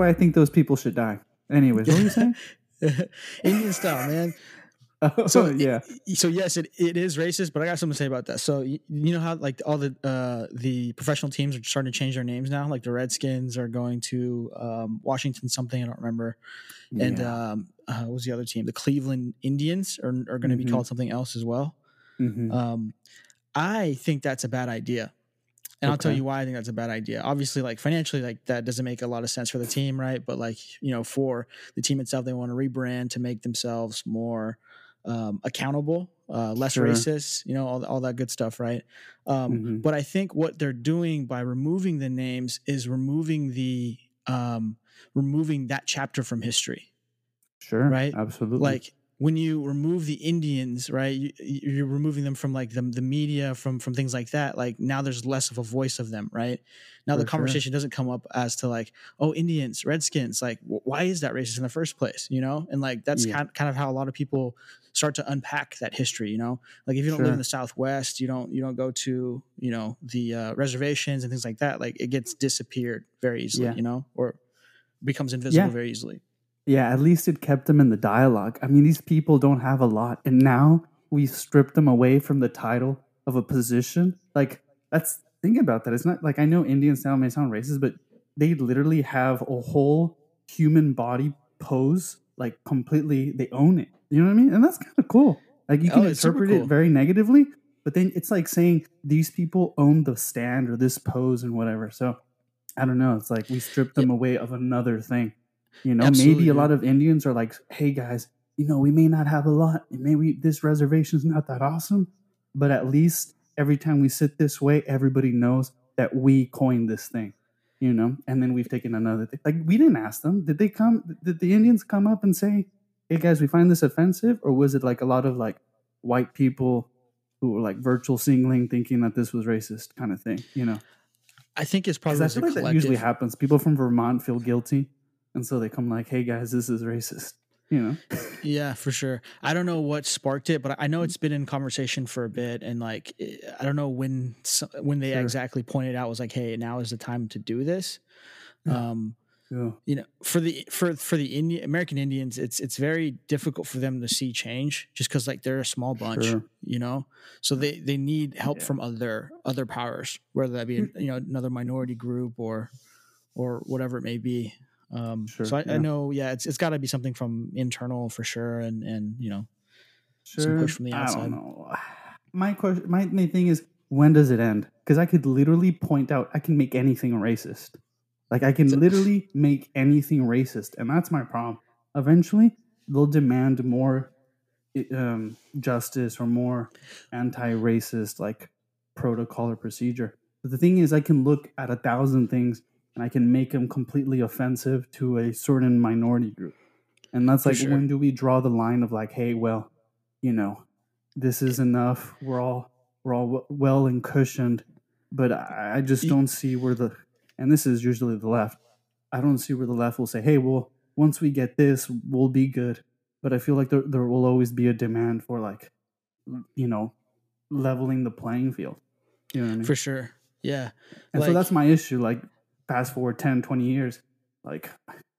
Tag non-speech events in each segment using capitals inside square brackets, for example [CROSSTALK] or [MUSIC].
why I think those people should die. Anyways, what were you saying? [LAUGHS] Indian style, man. [LAUGHS] Oh, So yeah, So yes, it, it is racist, but I got something to say about that. So you, you know how like all the uh, the professional teams are starting to change their names now. Like the Redskins are going to um, Washington something I don't remember, and um, uh, what was the other team? The Cleveland Indians are are going to be Mhm. called something else as well. Mhm. Um, I think that's a bad idea. And I'll tell you why I think that's a bad idea. Obviously, like financially, like that doesn't make a lot of sense for the team, right? But like, you know, for the team itself, they want to rebrand to make themselves more um, accountable, uh, less Sure. racist, you know, all, all that good stuff, right? Um, Mhm. But I think what they're doing by removing the names is removing the um, removing that chapter from history sure, right? Absolutely. like when you remove the Indians, right? You, you're removing them from like the, the media, from from things like that. Like now, there's less of a voice of them, right? Now the For sure. conversation doesn't come up as to like, oh, Indians, Redskins. Like, wh- why is that racist in the first place? You know, and like that's Yeah. kind kind of how a lot of people start to unpack that history. You know, like if you don't live in the Southwest, you don't you don't go to you know the uh, reservations and things like that. Like it gets disappeared very easily. Yeah. You know, or becomes invisible Yeah. very easily. Yeah, at least it kept them in the dialogue. I mean, these people don't have a lot, and now we strip them away from the title of a position. Like, that's think about that. It's not like I know Indian style may sound racist, but they literally have a whole human body pose, like completely. They own it. You know what I mean? And that's kind of cool. Like you Oh, can super interpret cool. it very negatively, but then it's like saying these people own the stand or this pose and whatever. So I don't know. It's like we strip them away of another thing. You know, Absolutely, maybe a lot of Indians are like, "Hey guys, you know, we may not have a lot, maybe this reservation is not that awesome, but at least every time we sit this way, everybody knows that we coined this thing." You know, and then we've taken another thing. Like we didn't ask them. Did they come? Did the Indians come up and say, "Hey guys, we find this offensive," or was it like a lot of like white people who were like virtual singling, thinking that this was racist, kind of thing? You know. I think it's probably a like that usually happens. People from Vermont feel guilty, and so they come like, "Hey guys, this is racist." You know? Yeah, for sure. I don't know what sparked it, but I know it's been in conversation for a bit, and like eh, I don't know when when they Sure. exactly pointed out was like, "Hey, now is the time to do this." Yeah. Um, Yeah. you know, for the for for the Indian American Indians, it's it's very difficult for them to see change just because like they're a small bunch, Sure. you know. So they they need help Yeah. from other other powers, whether that be you know another minority group or or whatever it may be. Um, Sure, so I, yeah. I know, yeah, it's it's got to be something from internal for sure, and and you know, Some push from the I outside. don't know. [SIGHS] My question, my main thing is, when does it end? Because I could literally point out, I can make anything racist. Like I can literally make anything racist, and that's my problem. Eventually, they'll demand more um, justice or more anti-racist like protocol or procedure. But the thing is, I can look at a thousand things and I can make them completely offensive to a certain minority group. And that's For like, sure. when do we draw the line of like, hey, well, you know, this is enough. We're all we're all w- well and cushioned, but I, I just don't see where the and this is usually the left. I don't see where the left will say, hey, well, once we get this, we'll be good. But I feel like there there will always be a demand for like, you know, leveling the playing field. You know what I mean? for sure, yeah, And so that's my issue. Like, fast forward 10, 20 years, like,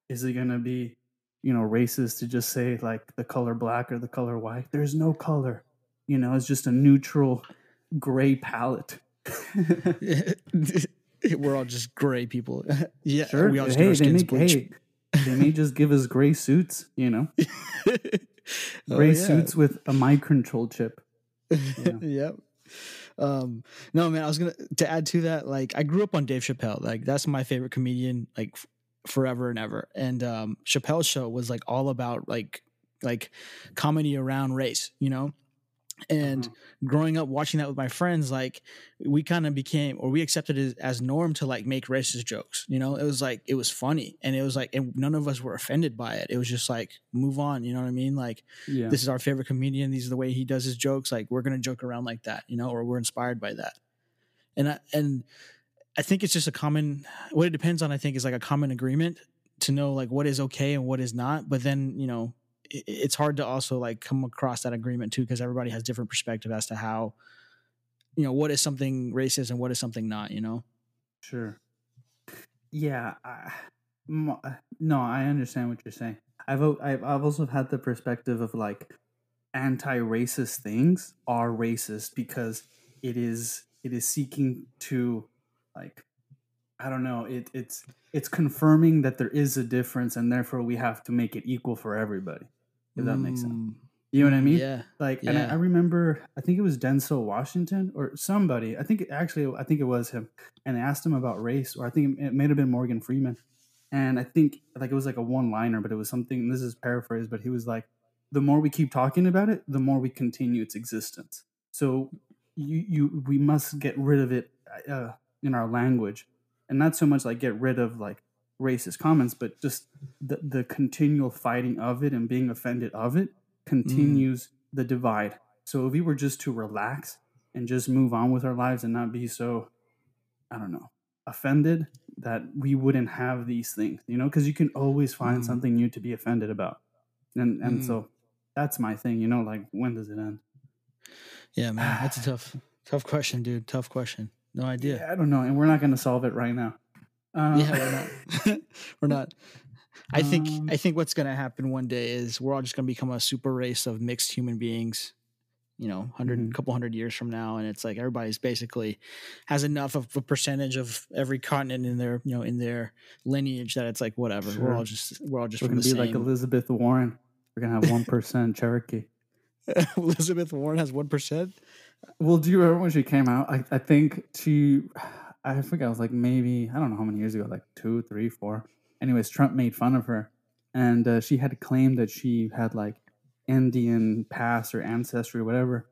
is it going to be, you know, racist to just say, like, the color black or the color white? There's no color. You know, it's just a neutral gray palette. [LAUGHS] we're all just gray people. [LAUGHS] yeah, sure. we all just Hey, they skins make, bleached. hey, they may just give us gray suits, you know, [LAUGHS] Oh, gray yeah. suits with a mind control chip. Yeah. yep. Um, no, man, I was gonna to add to that. Like, I grew up on Dave Chappelle. Like, that's my favorite comedian. Like, forever and ever. And um, Chappelle's show was like all about like like comedy around race. You know. And Uh-huh. growing up watching that with my friends, like we kind of became, or we accepted it as norm to like make racist jokes. You know, it was like it was funny, and it was like, and none of us were offended by it. It was just like move on. You know what I mean? Like Yeah. this is our favorite comedian. These are the way he does his jokes. Like we're gonna joke around like that, you know, or we're inspired by that. And I, and I think it's just a common. What it depends on, I think, is like a common agreement to know like what is okay and what is not. But then you know, it's hard to also like come across that agreement too because everybody has different perspective as to how, you know, what is something racist and what is something not. You know. Sure. Yeah, uh, No, I understand what you're saying. I've I've I've also had the perspective of like anti-racist things are racist because it is it is seeking to like I don't know it it's it's confirming that there is a difference and therefore we have to make it equal for everybody. If that makes sense. Mm, You know what I mean? Yeah. Like, and I, I remember, I think it was Denzel Washington or somebody. I think actually, I think it was him. And they asked him about race, or I think it may have been Morgan Freeman. And I think like it was like a one liner, but it was something. This is paraphrased, but he was like, "The more we keep talking about it, the more we continue its existence." So you you we must get rid of it uh, in our language, and not so much like get rid of like racist comments, but just the the continual fighting of it and being offended of it continues the divide. So if we were just to relax and just move on with our lives and not be so, I don't know, offended, that we wouldn't have these things, you know, because you can always find Mm. something new to be offended about. And and Mm. so that's my thing, you know, like when does it end? Yeah, man. That's a [SIGHS] tough, tough question, dude. Tough question. No idea. Yeah, I don't know, and we're not going to solve it right now. Um, Yeah, we're not. [LAUGHS] we're not. I think Um, I think what's gonna happen one day is we're all just gonna become a super race of mixed human beings. You know, 100 Mhm. couple hundred years from now, and it's like everybody's basically has enough of a percentage of every continent in their you know in their lineage that it's like whatever. We're all just we're all just we're gonna be same. like Elizabeth Warren. We're going to have 1% Cherokee. [LAUGHS] Elizabeth Warren has one percent. Well, do you remember when she came out? I, I think she, I forget, I was like maybe, I don't know how many years ago, like two, three, four. Anyways, Trump made fun of her. And uh, she had claimed that she had like Indian past or ancestry or whatever.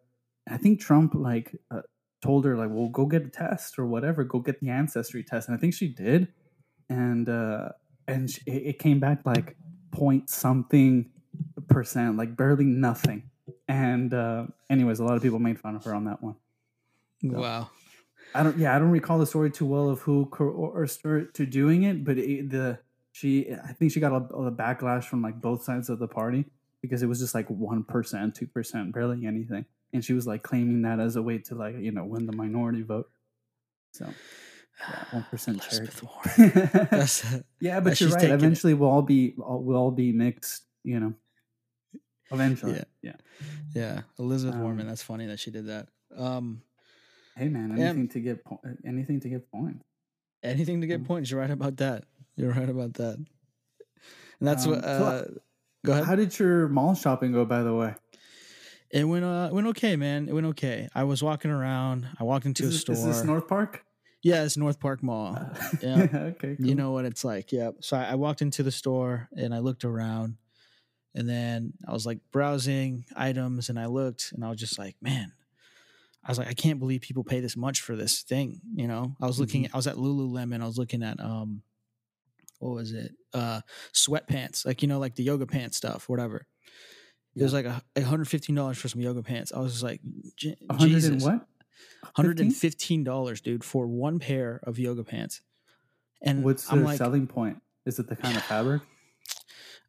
I think Trump like uh, told her, like, well, go get a test or whatever, go get the ancestry test. And I think she did. And, uh, and she, it came back like point something percent, like barely nothing. And uh, anyways, a lot of people made fun of her on that one. Wow. I don't. Yeah, I don't recall the story too well of who coerced her to doing it, but it, the she, I think she got a, a backlash from like both sides of the party because it was just like one percent, two percent, barely anything, and she was like claiming that as a way to like you know win the minority vote. So yeah, [SIGHS] one percent Elizabeth charity. Warren. [LAUGHS] Yeah, but that you're right. taking it. Eventually, we'll all be all, we'll all be mixed. You know, eventually. Yeah. yeah. yeah. Elizabeth Um, Warren. That's funny that she did that. Um, Hey man, Yeah. anything to get po- anything to get points. anything to get points. You're right about that. You're right about that. And that's Um, what. so Uh, go ahead. How did your mall shopping go, by the way? It went uh it went okay, man. It went okay. I was walking around. I walked into Is a this, store. is this North Park? yeah, it's North Park Mall. Uh, [LAUGHS] yeah. okay. Cool. You know what it's like. Yeah. So I, I walked into the store and I looked around and then I was like browsing items and I looked and I was just like, man, I was like, I can't believe people pay this much for this thing. You know, I was looking, I was at Lululemon. I was looking at, um, what was it? Uh, sweatpants, like, you know, like the yoga pants stuff, whatever. It was like a $115 for some yoga pants. I was just like, "Je- hundred Jesus. and what? $115 dude for one pair of yoga pants and What's i'm like selling point? Is it the kind of fabric?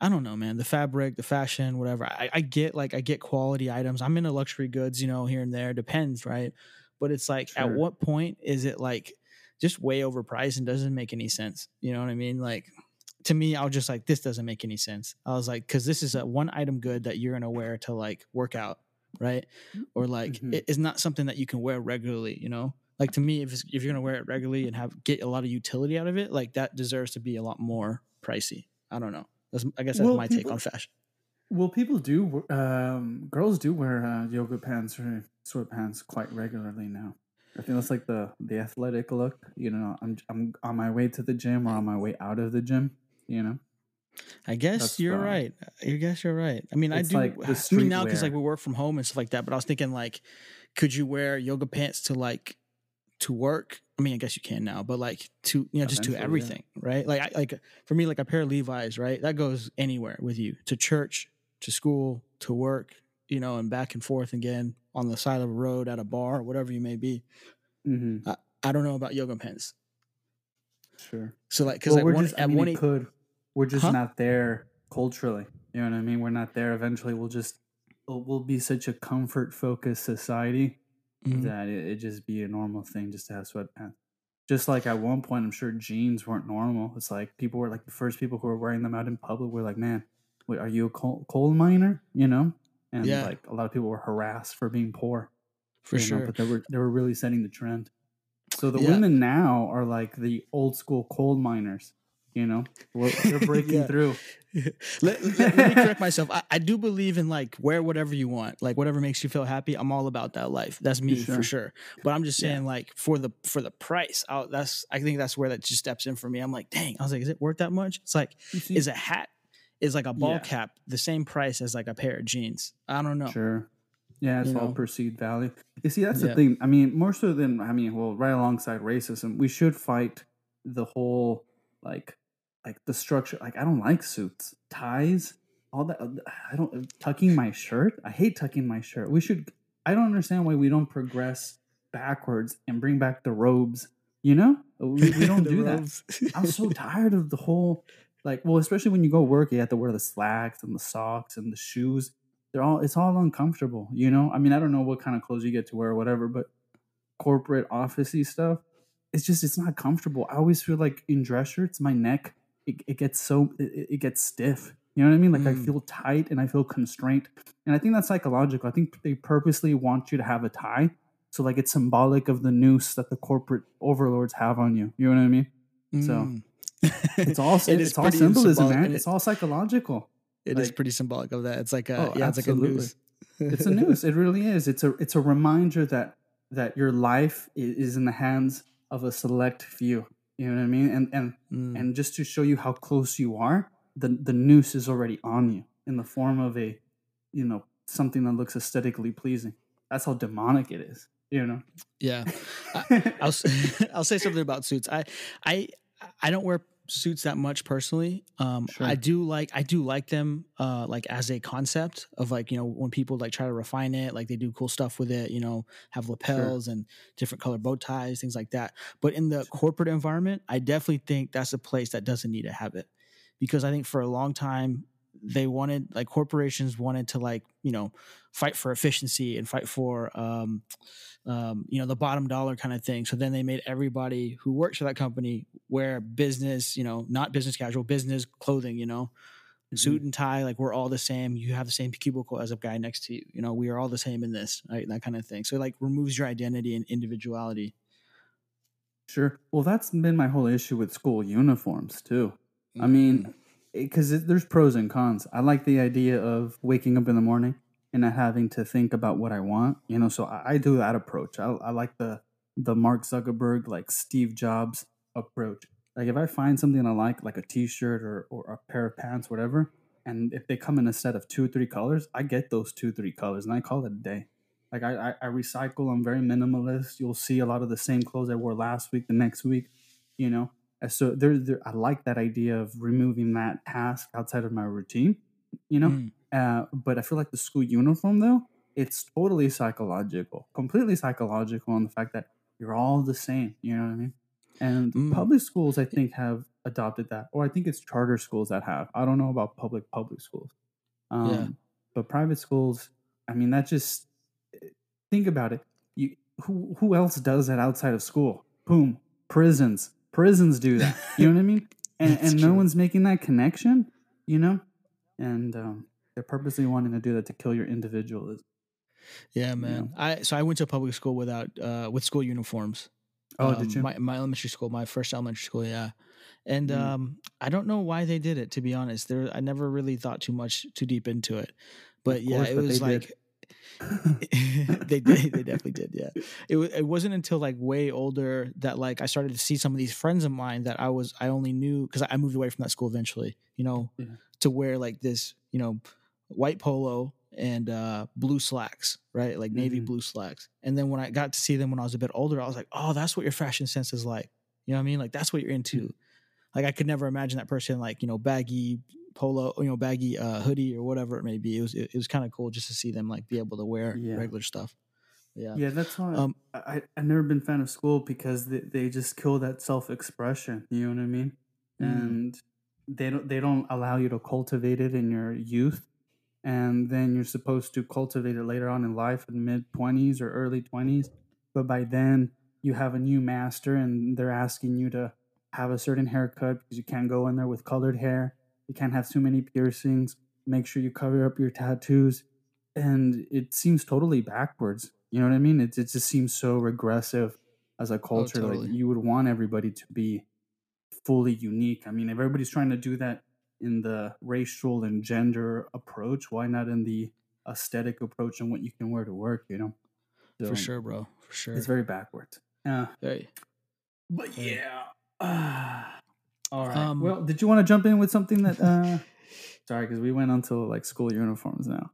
I don't know man the fabric the fashion whatever. I, I get like i get quality items. I'm into luxury goods you know here and there depends right? But it's like at what point is it like just way overpriced and doesn't make any sense? You know what i mean? Like to me i was just like this doesn't make any sense. I was like because this is a one item good that you're gonna wear to like work out right? Or like Mhm. it- it's not something that you can wear regularly you know? Like to me if, it's, if you're gonna wear it regularly and have get a lot of utility out of it like that deserves to be a lot more pricey. I don't know that's, i guess that's Well, my take on fashion Well, people do. Um, girls do wear uh, yoga pants or sweatpants quite regularly now. I think that's like the the athletic look. You know, I'm I'm on my way to the gym or on my way out of the gym. You know, i guess That's you're the- right i guess you're right i mean i do like the i mean now because like we work from home and stuff like that but i was thinking like could you wear yoga pants to like to work i mean i guess you can now but like to you know just to Eventually, yeah. everything right like I, like for me like a pair of levi's right that goes anywhere with you to church to school to work you know and back and forth again on the side of a road at a bar whatever you may be mm-hmm. i don't know about yoga pants sure. so like because Well, like we're one just, I mean, one it could. We're just Huh? not there culturally. You know what I mean? We're not there. Eventually, we'll just we'll, we'll be such a comfort focused society Mhm. that it, it just be a normal thing just to have sweatpants. Just like at one point, I'm sure jeans weren't normal. It's like people were like the first people who were wearing them out in public were like, man, wait, are you a coal, coal miner? You know? And Yeah. like a lot of people were harassed for being poor. For you know, sure. but they were they were really setting the trend. So the Yeah. women now are like the old school coal miners. You know, they're [LAUGHS] breaking Yeah. through. [LAUGHS] let, let- let me correct myself. I, I do believe in like wear whatever you want, like whatever makes you feel happy. I'm all about that life. That's me sure. for sure. But I'm just Yeah. saying, like for the for the price, i that's I think that's where that just steps in for me. I'm like, dang. I was like, is it worth that much? It's like, see- is a hat, is like a ball Yeah. cap the same price as like a pair of jeans? I don't know. Sure. Yeah, it's You all know? perceived value. You see, that's Yeah. the thing. I mean, more so than I mean, well, right alongside racism, we should fight the whole like like the structure. Like, I don't like suits, ties, all that. Uh, I don't tucking my shirt. I hate tucking my shirt. We should. I don't understand why we don't progress backwards and bring back the robes. You know, uh, we, we don't [LAUGHS] do that. I'm so [LAUGHS] tired of the whole like well, especially when you go work, you have to wear the slacks and the socks and the shoes. They're all it's all uncomfortable, you know? I mean, I don't know what kind of clothes you get to wear or whatever, but corporate officey stuff, it's just it's not comfortable. I always feel like in dress shirts, my neck it, it gets so it, it gets stiff. You know what I mean? Like I Mm. feel tight and I feel constrained. And I think that's psychological. I think they purposely want you to have a tie. So like it's symbolic of the noose that the corporate overlords have on you. You know what I mean? So, Mm. It's [LAUGHS] all It is it's all symbolism, symbolic, man. and It's all psychological. It is like- pretty symbolic of that. It's like a Oh, yeah, it's like a noose. It's a noose. It really is. It's a it's a reminder that that your life is in the hands of a select few. You know what I mean? And and Mm. and just to show you how close you are, the the noose is already on you in the form of a, you know, something that looks aesthetically pleasing. That's how demonic it is. You know. yeah. I- [LAUGHS] I'll s- [LAUGHS] I'll say something about suits. I I I don't wear suits that much personally. Um, Sure. I do like I do like them uh, like as a concept of like you know when people like try to refine it, like they do cool stuff with it. You know, have lapels and different color bow ties, things like that. But in the corporate environment, I definitely think that's a place that doesn't need to have it because I think for a long time they wanted like corporations wanted to like you know fight for efficiency and fight for um, um, you know the bottom dollar kind of thing. So then they made everybody who works for that company wear business, you know, not business casual, business clothing. You know, suit and tie. Like we're all the same. You have the same cubicle as a guy next to you. You know, we are all the same in this, right? That kind of thing. So it like removes your identity and individuality. Sure. Well, that's been my whole issue with school uniforms too. I mean, because there's pros and cons. I like the idea of waking up in the morning and not having to think about what I want. You know, so I, I do that approach. I, I like the the Mark Zuckerberg, like Steve Jobs approach. Like if I find something I like, like a T-shirt or or a pair of pants, whatever, and if they come in a set of two or three colors, I get those two three colors and I call it a day. Like I, I, I recycle. I'm very minimalist. You'll see a lot of the same clothes I wore last week, the next week. You know, so there, there, I like that idea of removing that task outside of my routine, you know. Mm. Uh, but I feel like the school uniform, though, it's totally psychological, completely psychological on the fact that you're all the same. You know what I mean? And Mm. public schools, I think, have adopted that, or I think it's charter schools that have. I don't know about public public schools, um, Yeah. but private schools. I mean, that just think about it. You who who else does that outside of school? Boom, prisons. Prisons do that. You know what I mean? [LAUGHS] And and no one's making that connection. You know, and um, they're purposely wanting to do that to kill your individualism. Yeah, man. I so I went to public school without uh with school uniforms. Oh, Um, did you? My, my elementary school, my first elementary school, yeah. And Mm. um, I don't know why they did it. To be honest, there I never really thought too much too deep into it. But yeah, it but was like did. [LAUGHS] they did. They definitely did. Yeah. It it wasn't until like way older that like I started to see some of these friends of mine that I was I only knew because I moved away from that school eventually. You know, Yeah. to wear like this, you know, white polo and uh blue slacks, right? Like navy Mhm. blue slacks. And then when I got to see them when I was a bit older, I was like, oh, that's what your fashion sense is like. You know what I mean? Like that's what you're into. Like I could never imagine that person like you know baggy polo, you know baggy uh, hoodie or whatever it may be. It was it, it was kind of cool just to see them like be able to wear Yeah. regular stuff. Yeah. Yeah, that's why Um, I, I I've never been fan of school because they, they just kill that self expression. You know what I mean? Mhm. And they don't they don't allow you to cultivate it in your youth, and then you're supposed to cultivate it later on in life in mid twenties or early twenties. But by then, you have a new master and they're asking you to have a certain haircut because you can't go in there with colored hair. You can't have too many piercings. Make sure you cover up your tattoos. And it seems totally backwards. You know what I mean? It, it just seems so regressive as a oh, culture. totally. Like you would want everybody to be fully unique. I mean, if everybody's trying to do that in the racial and gender approach, why not in the aesthetic approach and what you can wear to work, you know? For sure, bro. For sure. It's very backwards. Yeah. Very. But Yeah. yeah. [SIGHS] All right. Um, well, did you want to jump in with something that? uh [LAUGHS] Sorry, because we went on to like school uniforms now.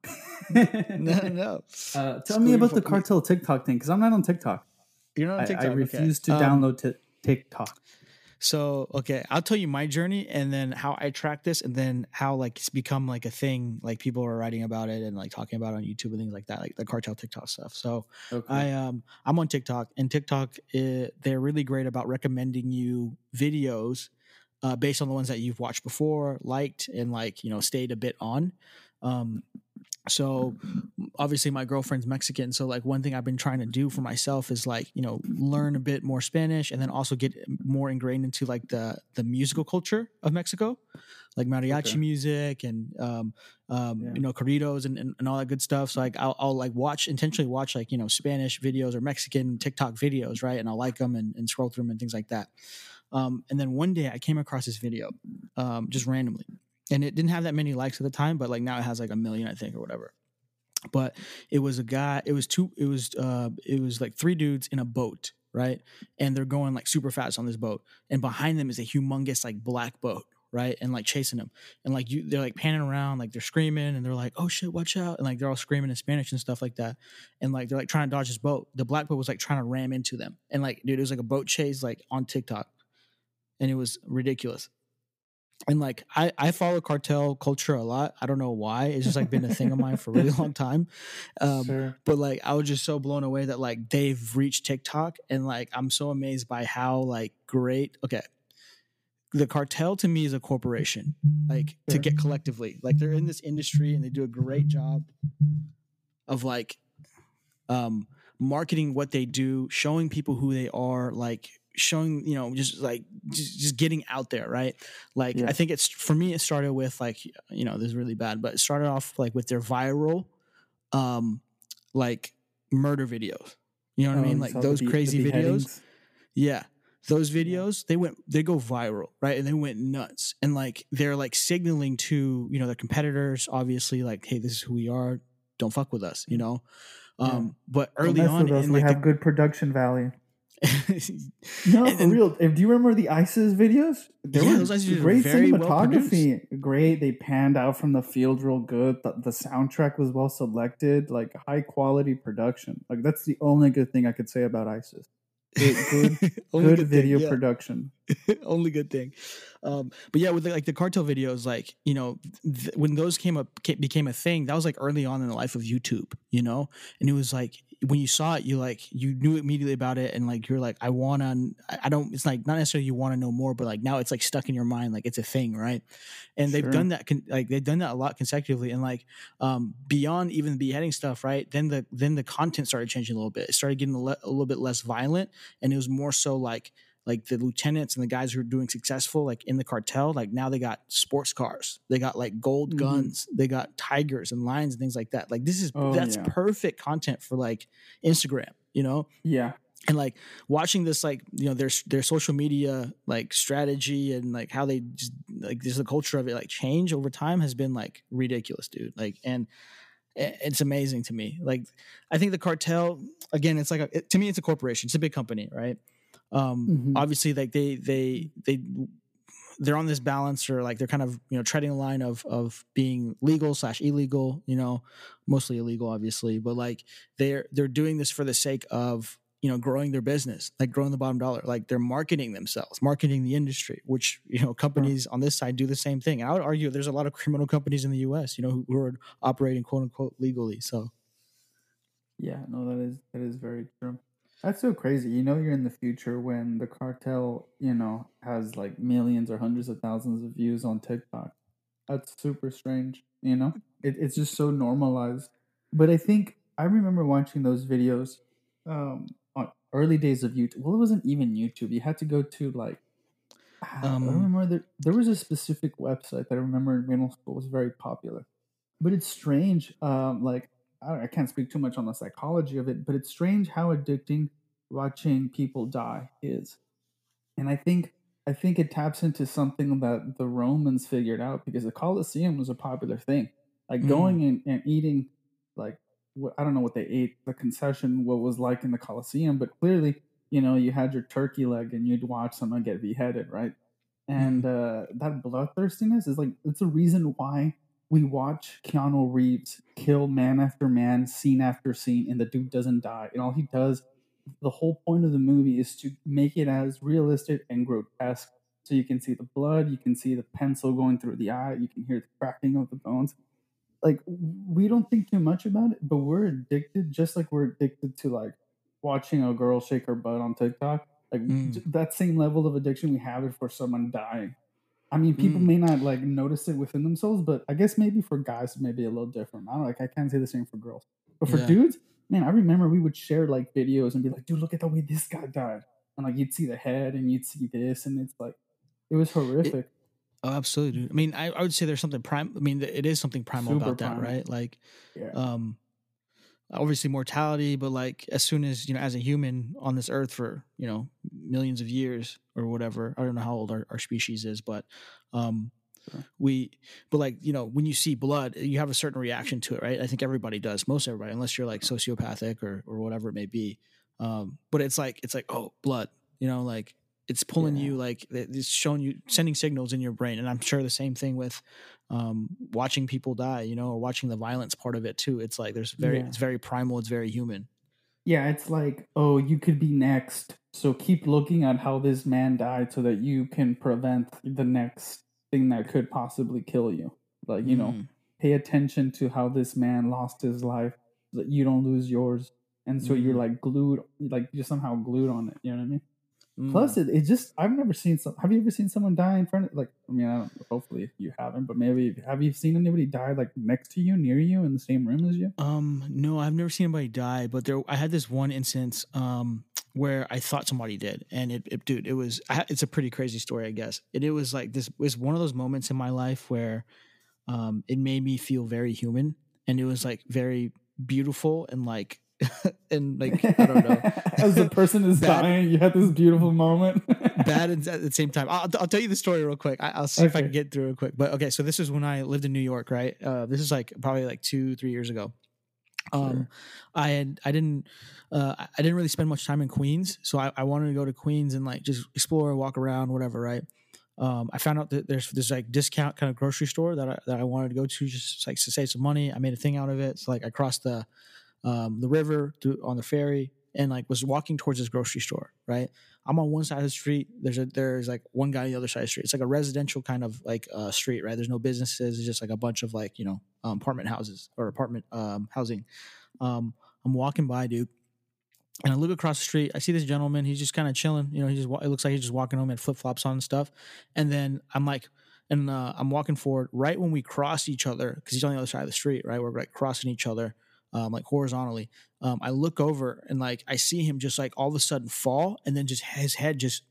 [LAUGHS] no, no. Uh, tell School me about the cartel TikTok thing because I'm not on TikTok. You're not on I, TikTok. I okay. refuse to Um, download t- TikTok. So okay, I'll tell you my journey and then how I track this and then how like it's become like a thing, like people are writing about it and like talking about it on YouTube and things like that, like the cartel TikTok stuff. So Okay. I um I'm on TikTok and TikTok uh, they're really great about recommending you videos uh, based on the ones that you've watched before, liked, and like you know stayed a bit on. Um, so obviously my girlfriend's Mexican, so like one thing I've been trying to do for myself is like you know learn a bit more Spanish and then also get more ingrained into like the the musical culture of Mexico, like mariachi Okay. music and um, um, Yeah. you know corridos and, and, and all that good stuff. So like I'll, I'll like watch intentionally watch like you know Spanish videos or Mexican TikTok videos, right? And I'll like them and, and scroll through them and things like that. Um, and then one day I came across this video, um, just randomly, and it didn't have that many likes at the time, but like now it has like a million, I think, or whatever. But it was a guy. It was two. It was uh, it was like three dudes in a boat, right? And they're going like super fast on this boat, and behind them is a humongous like black boat, right? And like chasing them, and like you, they're like panning around, like they're screaming, and they're like, "Oh shit, watch out!" And like they're all screaming in Spanish and stuff like that, and like they're like trying to dodge this boat. The black boat was like trying to ram into them, and like dude, it was like a boat chase like on TikTok, and it was ridiculous. And like I, I follow cartel culture a lot. I don't know why. It's just like been a thing of mine for a really long [LAUGHS] time. Um, sure. but like I was just so blown away that like they've reached TikTok and like I'm so amazed by how like great okay. The cartel to me is a corporation, like to get collectively. Like they're in this industry and they do a great job of like um marketing what they do, showing people who they are, like showing, you know, just like just, just getting out there, right? Like Yeah. I think it's for me it started with like you know, this is really bad, but it started off like with their viral um like murder videos. You know what I Oh, mean? Like those be- crazy videos. Yeah. Those videos, they went they go viral, right? And they went nuts. And like they're like signaling to, you know, their competitors, obviously, like, hey, this is who we are. Don't fuck with us, you know? Yeah. Um, but early on in we like have good production value. [LAUGHS] No, And- for real. If, do you remember the ISIS videos? They Yeah, were those ISIS videos were great very well cinematography. great. They panned out from the field real good. The, the soundtrack was well selected. Like high quality production. Like that's the only good thing I could say about ISIS. Good, [LAUGHS] good, good thing, video yeah. production. [LAUGHS] only good thing um but yeah with the, like the cartel videos like you know th- when those came up became a thing that was like early on in the life of youtube you know and it was like when you saw it you like you knew immediately about it and like you're like i want to I, don't it's like not necessarily you want to know more but like now it's like stuck in your mind like it's a thing right? And they've done that con- like they've done that a lot consecutively and like um beyond even the beheading stuff right? Then the then the content started changing a little bit. It started getting a, le- a little bit less violent and it was more so like like the lieutenants and the guys who are doing successful like in the cartel like now they got sports cars. They got like gold Mhm. guns. They got tigers and lions and things like that. Like this is Oh, that's yeah. perfect content for like instagram you know? Yeah. and like watching this like you know their their social media like strategy and like how they just like just the culture of it like change over time has been like ridiculous dude. Like and it's amazing to me. Like i think the cartel again it's like a, it, to me it's a corporation. It's a big company right um Mhm. obviously like they they they they're on this balance or like they're kind of you know treading a line of of being legal slash illegal you know mostly illegal obviously but like they're they're doing this for the sake of you know growing their business like growing the bottom dollar like they're marketing themselves marketing the industry which you know companies on this side do the same thing and i would argue there's a lot of criminal companies in the us you know who, who are operating quote unquote legally so Yeah, no, that is that is very true. That's so crazy. You know, you're in the future when the cartel, you know, has like millions or hundreds of thousands of views on TikTok. That's super strange. You know, it, it's just so normalized. But I think I remember watching those videos um, on, early days of YouTube. Well, it wasn't even YouTube. You had to go to like. I Um, remember there, there was a specific website that I remember in middle school was very popular, but it's strange. Um, like I, don't- I can't speak too much on the psychology of it, but it's strange how addicting watching people die is, and I think I think it taps into something that the Romans figured out because the Colosseum was a popular thing, like Mm. going and, and eating like what I don't know what they ate, the concession, what was like in the Colosseum, but clearly, you know, you had your turkey leg and you'd watch someone get beheaded, right? And uh, that bloodthirstiness is like it's a reason why we watch Keanu Reeves kill man after man, scene after scene, and the dude doesn't die. And all he does, the whole point of the movie is to make it as realistic and grotesque. So you can see the blood, you can see the pencil going through the eye, you can hear the cracking of the bones like we don't think too much about it, but we're addicted just like we're addicted to like watching a girl shake her butt on TikTok. Like Mm. that same level of addiction we have it for someone dying. I mean, people Mm. may not like notice it within themselves, but I guess maybe for guys, maybe a little different. I don't like I can't say the same for girls, but for Yeah. dudes, man, I remember we would share like videos and be like, "Dude, look at the way this guy died," and like you'd see the head and you'd see this, and it's like it was horrific. Oh, absolutely, dude. I mean, I, I would say there's something prime. I mean, it is something primal Super about that, right? Like, yeah, um, obviously mortality, but like as soon as you know, as a human on this earth for you know millions of years or whatever. I don't know how old our, our species is, but um, Sure. we, but like you know, when you see blood, you have a certain reaction to it, right? I think everybody does, most everybody, unless you're like sociopathic or or whatever it may be. Um, but it's like it's like oh, blood, you know, like it's pulling Yeah. you like it's showing you sending signals in your brain and i'm sure the same thing with um watching people die you know or watching the violence part of it too it's like there's very Yeah. it's very primal it's very human Yeah, it's like, oh, you could be next. So keep looking at how this man died so that you can prevent the next thing that could possibly kill you. Like, you know, Mm. pay attention to how this man lost his life so that you don't lose yours. And so you're Mhm. like glued, like you're somehow glued on it. You know what I mean? Mm. Plus, it, it just, I've never seen some, have you ever seen someone die in front of, like, I mean, I don't, hopefully you haven't, but maybe, have you seen anybody die like next to you, near you, in the same room as you? Um, no, I've never seen anybody die, but there, I had this one instance, um, where I thought somebody did, and it, it dude, it was I, it's a pretty crazy story, I guess. And it was like this was one of those moments in my life where, um, it made me feel very human, and it was like very beautiful and like, [LAUGHS] and like I don't know, [LAUGHS] As the person is Bad- dying, you had this beautiful moment. [LAUGHS] bad and at the same time. I'll, I'll tell you the story real quick. I, I'll see if I can get through it quick. But okay, so this is when I lived in New York, right? Uh, this is like probably like two, three years ago. Um, Sure. I had I didn't uh, I I didn't really spend much time in Queens, so I, I wanted to go to Queens and like just explore, walk around, whatever, right? Um, I found out that there's this like discount kind of grocery store that I, that I wanted to go to just like to save some money. I made a thing out of it. So like I crossed the um, the river to, on the ferry and like was walking towards this grocery store. Right, I'm on one side of the street. There's a there's like one guy on the other side of the street. It's like a residential kind of like uh, street. Right, there's no businesses. It's just like a bunch of like you know um, apartment houses or apartment um, housing. Um, I'm walking by, dude. And I look across the street. I see this gentleman. He's just kind of chilling. You know, he just it looks like he's just walking home and flip flops on and stuff. And then I'm like, and uh, I'm walking forward right when we cross each other because he's on the other side of the street. Right, we're like crossing each other, um, like horizontally. Um, I look over and like I see him just like all of a sudden fall, and then just his head just,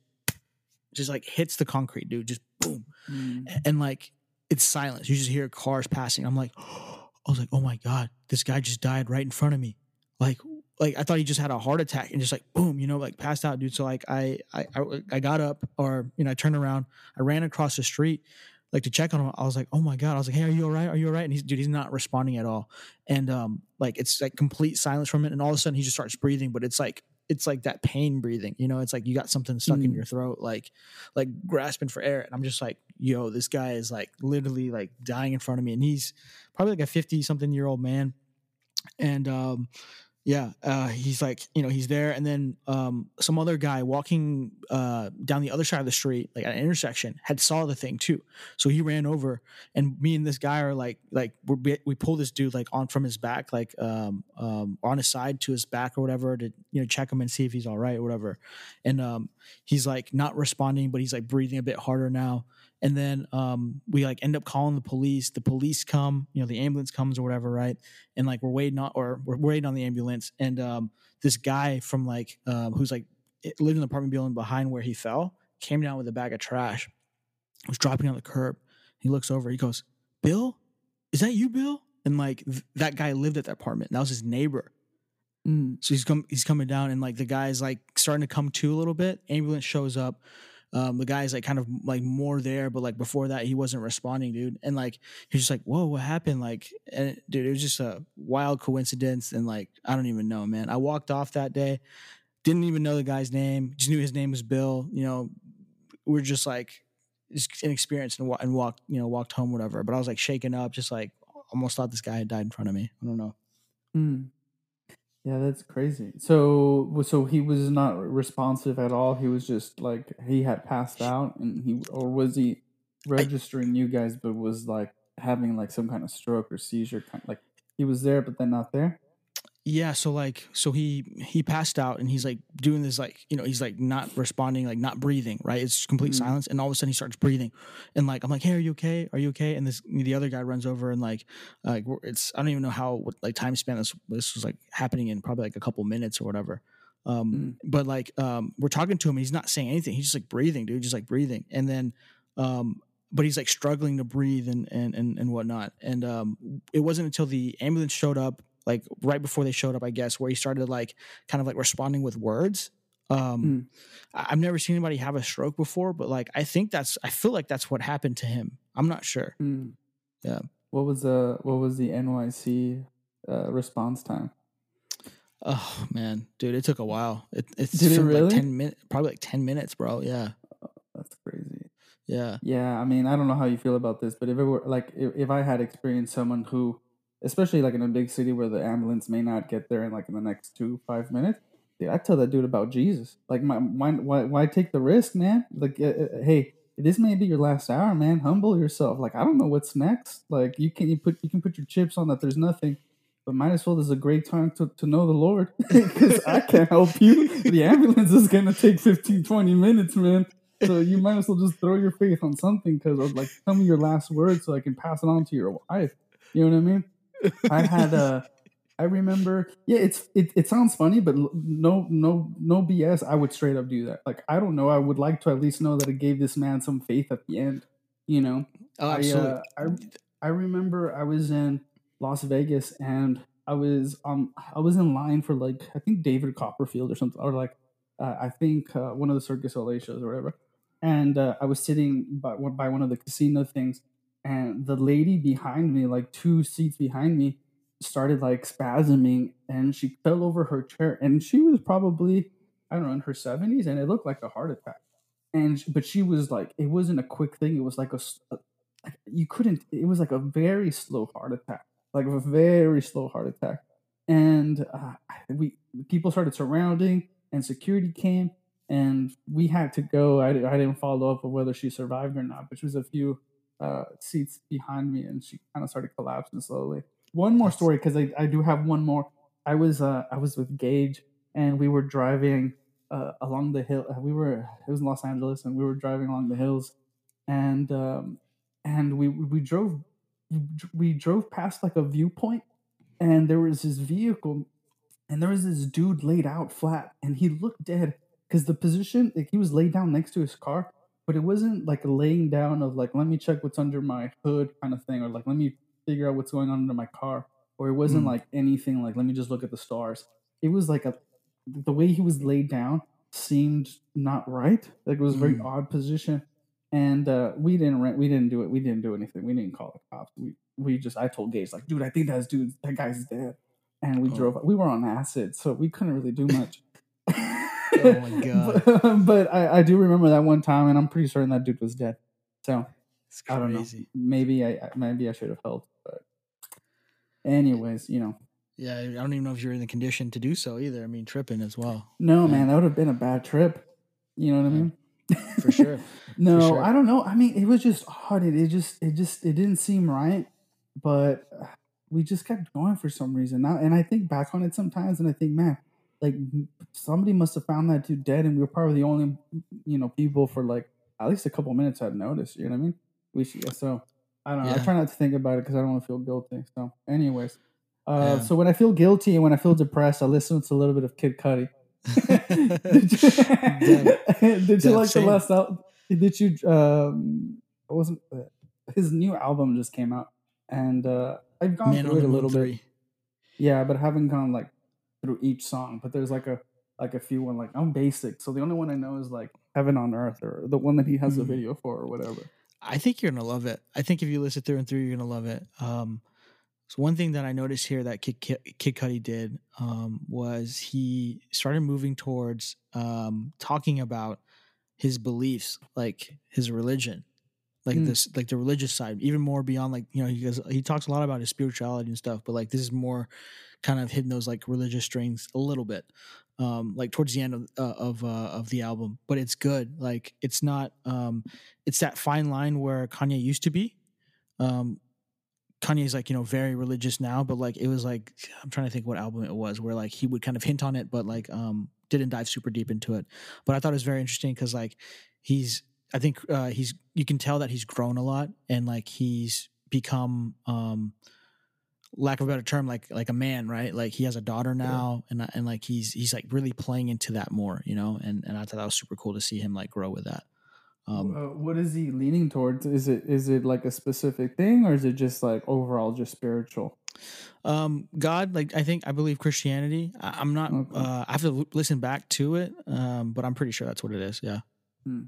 just like hits the concrete, dude. Just boom Mm. and like it's silence. You just hear cars passing. I'm like, [GASPS] I was like, oh my god, this guy just died right in front of me. Like, like I thought he just had a heart attack and just like boom, you know, like passed out, dude. So like I I I, I got up or you know I turned around, I ran across the street. Like to check on him, I was like, "Oh my god!" I was like, "Hey, are you all right? Are you all right?" And he's, dude, he's not responding at all. And um, like it's like complete silence from it, and all of a sudden he just starts breathing, but it's like it's like that pain breathing, you know. It's like you got something stuck in Mm. your throat, like like grasping for air. And I'm just like, yo, this guy is like literally like dying in front of me. And he's probably like a 50 something year old man. And um, yeah, uh, he's like, you know, he's there. And then um, some other guy walking uh, down the other side of the street, like at an intersection, had saw the thing too. So he ran over, and me and this guy are like, like we we pull this dude like on from his back, like um, um, on his side to his back or whatever to you know check him and see if he's all right or whatever. And um, he's like not responding, but he's like breathing a bit harder now. And then um, we like end up calling the police. The police come, you know, the ambulance comes or whatever, right? And like we're waiting on, or we're waiting on the ambulance. And um, this guy from like um, who's like lived in the apartment building behind where he fell came down with a bag of trash. Was dropping on the curb. He looks over. He goes, "Bill, is that you, Bill?" And like th- that guy lived at that apartment. That was his neighbor. Mm. So he's come he's coming down and like the guy's like starting to come to a little bit. Ambulance shows up. Um, the guy's like kind of like more there, but like before that he wasn't responding, dude. And like he's just like, "Whoa, what happened?" Like, and dude, it was just a wild coincidence. And like, I don't even know, man. I walked off that day, didn't even know the guy's name, just knew his name was Bill. You know, we're just like just inexperienced and, and walked, you know, walked home, whatever. But I was like shaken up, just like almost thought this guy had died in front of me. I don't know. Mm. Yeah, that's crazy. So, so he was not responsive at all. He was just like he had passed out, and he or was he registering you guys, but was like having like some kind of stroke or seizure, kind of, like he was there, but then not there. Yeah, so like so he he passed out and he's like doing this like you know he's like not responding like not breathing right? It's complete Mhm. silence and all of a sudden he starts breathing. And like I'm like hey are you okay? Are you okay? And this the other guy runs over and like uh, like it's I don't even know how what like time span this this was like happening in probably like a couple minutes or whatever. Um Mm. but like um we're talking to him and he's not saying anything. He's just like breathing dude just like breathing. And then um but he's like struggling to breathe and and and, and whatnot. And um it wasn't until the ambulance showed up like right before they showed up i guess where he started like kind of like responding with words um. I- i've never seen anybody have a stroke before but like i think that's i feel like that's what happened to him i'm not sure Mm. Yeah. What was the what was the NYC uh, response time? oh man dude it took a while it, it's Did it felt really? like 10 minutes probably like 10 minutes bro yeah That's crazy. yeah Yeah, I mean, I don't know how you feel about this, but if it were like if, if I had experienced someone who, especially like in a big city where the ambulance may not get there in like in the next two five minutes, dude, I tell that dude about Jesus. Like, my, why why why take the risk, man? Like, uh, hey, this may be your last hour, man. Humble yourself. Like, I don't know what's next. Like, you can you put you can put your chips on that. There's nothing. But might as well. This is a great time to, to know the Lord [LAUGHS] because I can't help you. The ambulance is gonna take 15, 20 minutes, man. So you might as well just throw your faith on something because like tell me your last words so I can pass it on to your wife. You know what I mean? I had a. I remember yeah, it's it, it sounds funny, but no no no BS. I would straight up do that. Like I don't know, I would like to at least know that it gave this man some faith at the end. You know? oh I, absolutely uh, I I remember I was in Las Vegas and I was um I was in line for like I think David Copperfield or something or like uh, I think uh, one of the Cirque du Soleil shows or whatever, and uh, I was sitting by by one of the casino things, and the lady behind me, like two seats behind me, started like spasming, and she fell over her chair, and she was probably I don't know in her seventies, and it looked like a heart attack, and but she was like it wasn't a quick thing, it was like a, like, you couldn't it was like a very slow heart attack like a very slow heart attack. And uh, we people started surrounding and security came and we had to go i, I didn't follow up on whether she survived or not but she was a few uh, seats behind me and she kind of started collapsing slowly. One more story because I, I do have one more. I was uh, i was with gage and we were driving uh, along the hill uh, we were it was in los angeles and we were driving along the hills and um, and we we drove we drove past like a viewpoint and there was this vehicle and there was this dude laid out flat and he looked dead because the position like he was laid down next to his car but it wasn't like a laying down of like let me check what's under my hood kind of thing or like let me figure out what's going on under my car or it wasn't Mm. like anything like let me just look at the stars it was like a the way he was laid down seemed not right like it was a very Mm. odd position and uh, we didn't rent, we didn't do it. We didn't do anything. We didn't call the cops. We we just I told Gage like, dude, I think that's dude, that guy's dead. And we Oh. drove. We were on acid, so we couldn't really do much. [LAUGHS] Oh [LAUGHS] my God. But, [LAUGHS] but I, I do remember that one time, and I'm pretty certain that dude was dead. So it's I don't know. Maybe I maybe I should have helped, but anyways, you know, yeah i don't even know if you're in the condition to do so either i mean tripping as well no Yeah. man, that would have been a bad trip. You know what I mean? for sure [LAUGHS] No, sure. I don't know. I mean, it was just odd. It, it just, it just, it didn't seem right. But uh, we just kept going for some reason. Now, and I think back on it sometimes, and I think, man, like somebody must have found that dude dead, and we were probably the only, you know, people for like at least a couple minutes I'd noticed. You know what I mean? We should, so I don't know. I try not to think about it because I don't want to feel guilty. So, anyways, uh, Yeah. so when I feel guilty and when I feel depressed, I listen to a little bit of Kid Cudi. [LAUGHS] [LAUGHS] did you, [LAUGHS] did you Damn like the last album? Did you? Um, what wasn't his new album just came out, and uh, I've gone Man through it a little bit. Yeah, but I haven't gone like through each song. But there's like a like a few one like I'm basic, so the only one I know is like Heaven on Earth or the one that he has the Mhm. video for or whatever. I think you're gonna love it. I think if you listen through and through, you're gonna love it. Um, so one thing that I noticed here that Kid, Kid, Kid Cudi did um, was he started moving towards um, talking about his beliefs, like his religion, like Mm. this, like the religious side, even more beyond like you know he goes he talks a lot about his spirituality and stuff, but like this is more kind of hitting those like religious strings a little bit um like towards the end of uh, of uh, of the album but it's good like it's not um it's that fine line where Kanye used to be um Kanye's like you know very religious now but like it was like I'm trying to think what album it was where like he would kind of hint on it but like um didn't dive super deep into it but I thought it was very interesting cuz like he's I think uh he's you can tell that he's grown a lot and like he's become um lack of a better term like like a man right like he has a daughter now and and like he's he's like really playing into that more you know and and I thought that was super cool to see him like grow with that um uh, what is he leaning towards? Is it is it like a specific thing or is it just like overall just spiritual? um god like i think i believe christianity I, i'm not Okay. uh i have to l- listen back to it um but i'm pretty sure that's what it is yeah Hmm.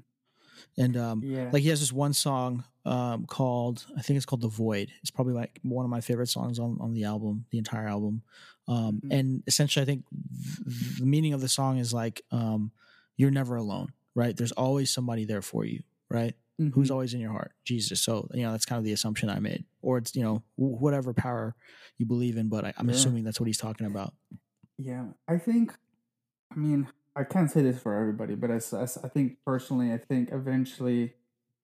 And um Yeah. like he has this one song um called i think it's called the void it's probably like one of my favorite songs on on the album the entire album um Mhm. and essentially i think th- the meaning of the song is like um you're never alone right there's always somebody there for you right who's Mhm. always in your heart jesus so you know that's kind of the assumption i made or it's you know wh- whatever power you believe in but I, i'm Yeah. assuming that's what he's talking about Yeah, I think. I mean, I can't say this for everybody, but as I think personally, I think eventually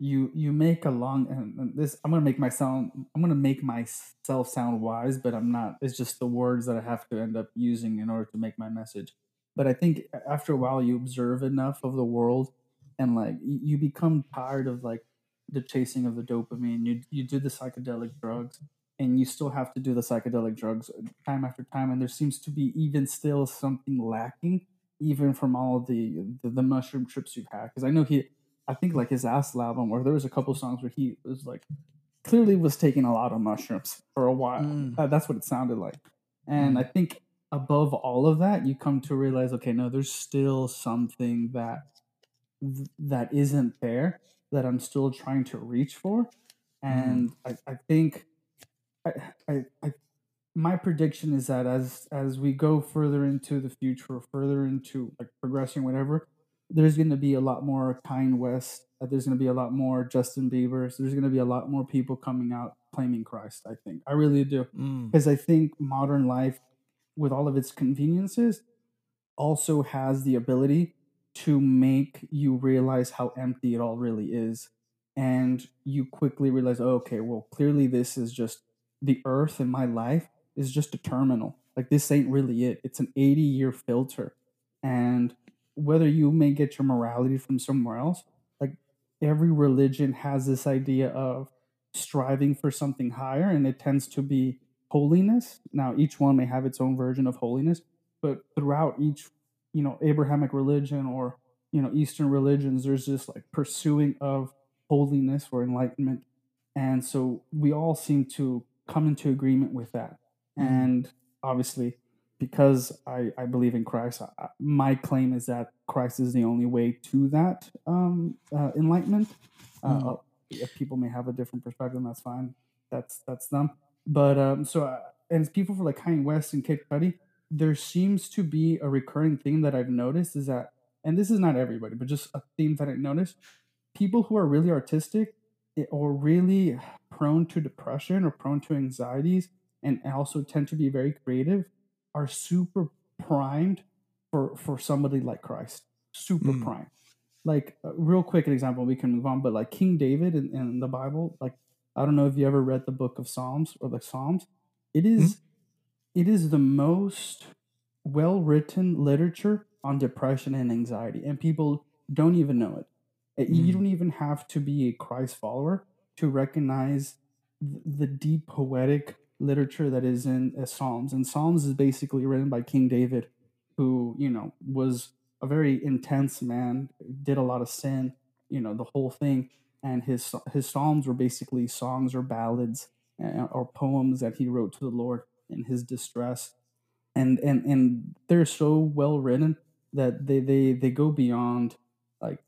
you you make a long and and this. I'm gonna make my sound. I'm gonna make myself sound wise, but I'm not. It's just the words that I have to end up using in order to make my message. But I think after a while, you observe enough of the world, and like you become tired of like the chasing of the dopamine. You you do the psychedelic drugs, and you still have to do the psychedelic drugs time after time and there seems to be even still something lacking even from all the the, the mushroom trips you've had because i know he i think like his last album where there was a couple songs where he was like clearly was taking a lot of mushrooms for a while Mm. Uh, that's what it sounded like and Mm. i think above all of that you come to realize okay no there's still something that that isn't there that i'm still trying to reach for and I, I think I, I, I my prediction is that as as we go further into the future, further into like progressing, whatever, there's going to be a lot more Kanye West. uh, There's going to be a lot more Justin Bieber's. There's going to be a lot more people coming out claiming Christ. I think I really do Mm. because I think modern life, with all of its conveniences, also has the ability to make you realize how empty it all really is. And you quickly realize, oh, okay, well, clearly this is just the earth in my life is just a terminal. Like, this ain't really it. It's an 80 year filter. And whether you may get your morality from somewhere else, like, every religion has this idea of striving for something higher, and it tends to be holiness. Now, each one may have its own version of holiness, but throughout each, you know, Abrahamic religion or you know Eastern religions, there's this like pursuing of holiness or enlightenment, and so we all seem to come into agreement with that. Mhm. And obviously, because I, I believe in Christ, I, my claim is that Christ is the only way to that um, uh, enlightenment. Uh, Mhm. if people may have a different perspective, that's fine. That's that's them. But um, so uh, and people for like Kanye West and Kid Cudi, there seems to be a recurring theme that I've noticed is that, and this is not everybody, but just a theme that I noticed. People who are really artistic eh, or really prone to depression or prone to anxieties, and also tend to be very creative, are super primed for for somebody like Christ. Super Mm. primed. Like a real quick an example, we can move on. But like King David in, in the Bible, like I don't know if you ever read the book of Psalms or the Psalms. It is it is the most well written literature on depression and anxiety, and people don't even know it. Uh, You Mm. don't even have to be a Christ follower to recognize the deep poetic literature that is in uh, Psalms. And Psalms is basically written by King David, who, you know, was a very intense man, did a lot of sin, you know, the whole thing. And his his psalms were basically songs or ballads uh, or poems that he wrote to the Lord in his distress. And and and they're so well written that they they they go beyond like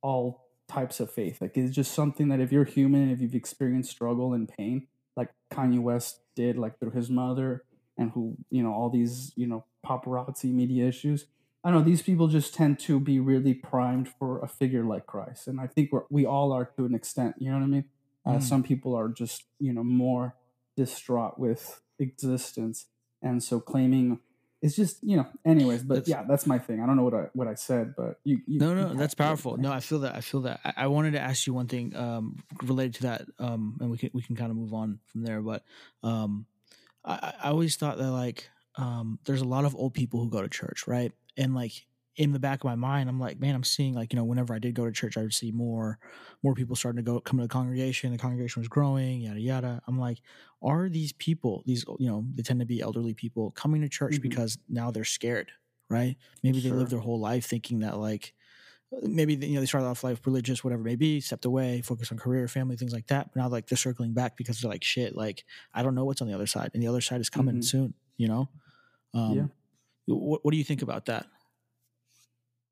all types of faith. Like it's just something that if you're human, if you've experienced struggle and pain, like Kanye West did, like through his mother, and who you know all these you know paparazzi media issues. I don't know these people just tend to be really primed for a figure like Christ, and I think we're, we all are to an extent. You know what I mean? Uh, Mm. Some people are just you know more distraught with existence, and so claiming it's just you know. Anyways, but That's- yeah, that's my thing. I don't know what I what I said, but you, you No, no, catch that's powerful. No, I feel that. I feel that. I, I wanted to ask you one thing um, related to that, um, and we can we can kind of move on from there. But um, I, I I always thought that like um, there's a lot of old people who go to church, right? And like in the back of my mind, I'm like, man, I'm seeing like you know whenever I did go to church, I would see more more people starting to go come to the congregation. The congregation was growing, yada yada. I'm like, are these people these you know they tend to be elderly people coming to church Mhm. because now they're scared, right? Maybe they Sure. live their whole life thinking that like maybe you know they started off life religious, whatever it may be, stepped away, focused on career, family, things like that. But now like they're circling back because they're like, shit, like I don't know what's on the other side, and the other side is coming Mhm. soon. You know, um, Yeah. What, what do you think about that?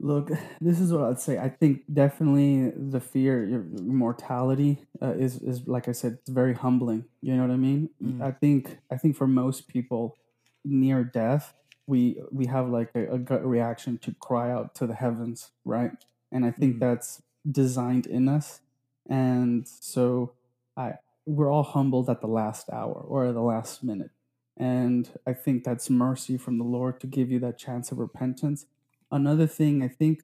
Look, this is what I'd say. I think definitely the fear, your mortality, uh, is is like I said, it's very humbling. You know what I mean? Mm. I think I think for most people, near death, we we have like a, a gut reaction to cry out to the heavens, right? And I think Mm. that's designed in us, and so I we're all humbled at the last hour or the last minute, and I think that's mercy from the Lord to give you that chance of repentance another thing i think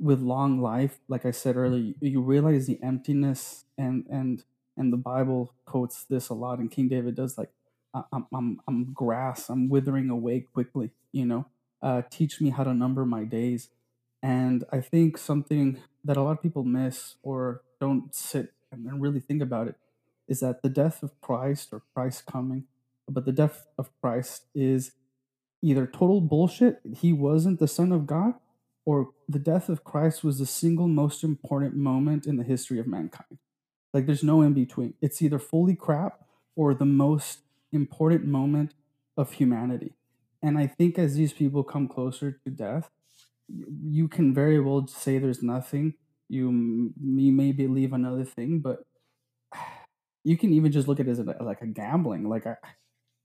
with long life like i said earlier you, you realize the emptiness and and and the bible quotes this a lot and king david does like "I- i'm i'm, I'm grass i'm withering away quickly you know? Uh, teach me how to number my days. And i think something that a lot of people miss or don't sit and really think about it is that the death of christ or christ coming but the death of christ is either total bullshit, he wasn't the Son of God, or the death of Christ was the single most important moment in the history of mankind. Like there's no in between. It's either fully crap or the most important moment of humanity. And I think as these people come closer to death, you can very well say there's nothing. You, you may believe another thing, but [SIGHS] you can even just look at it as like a gambling. Like I,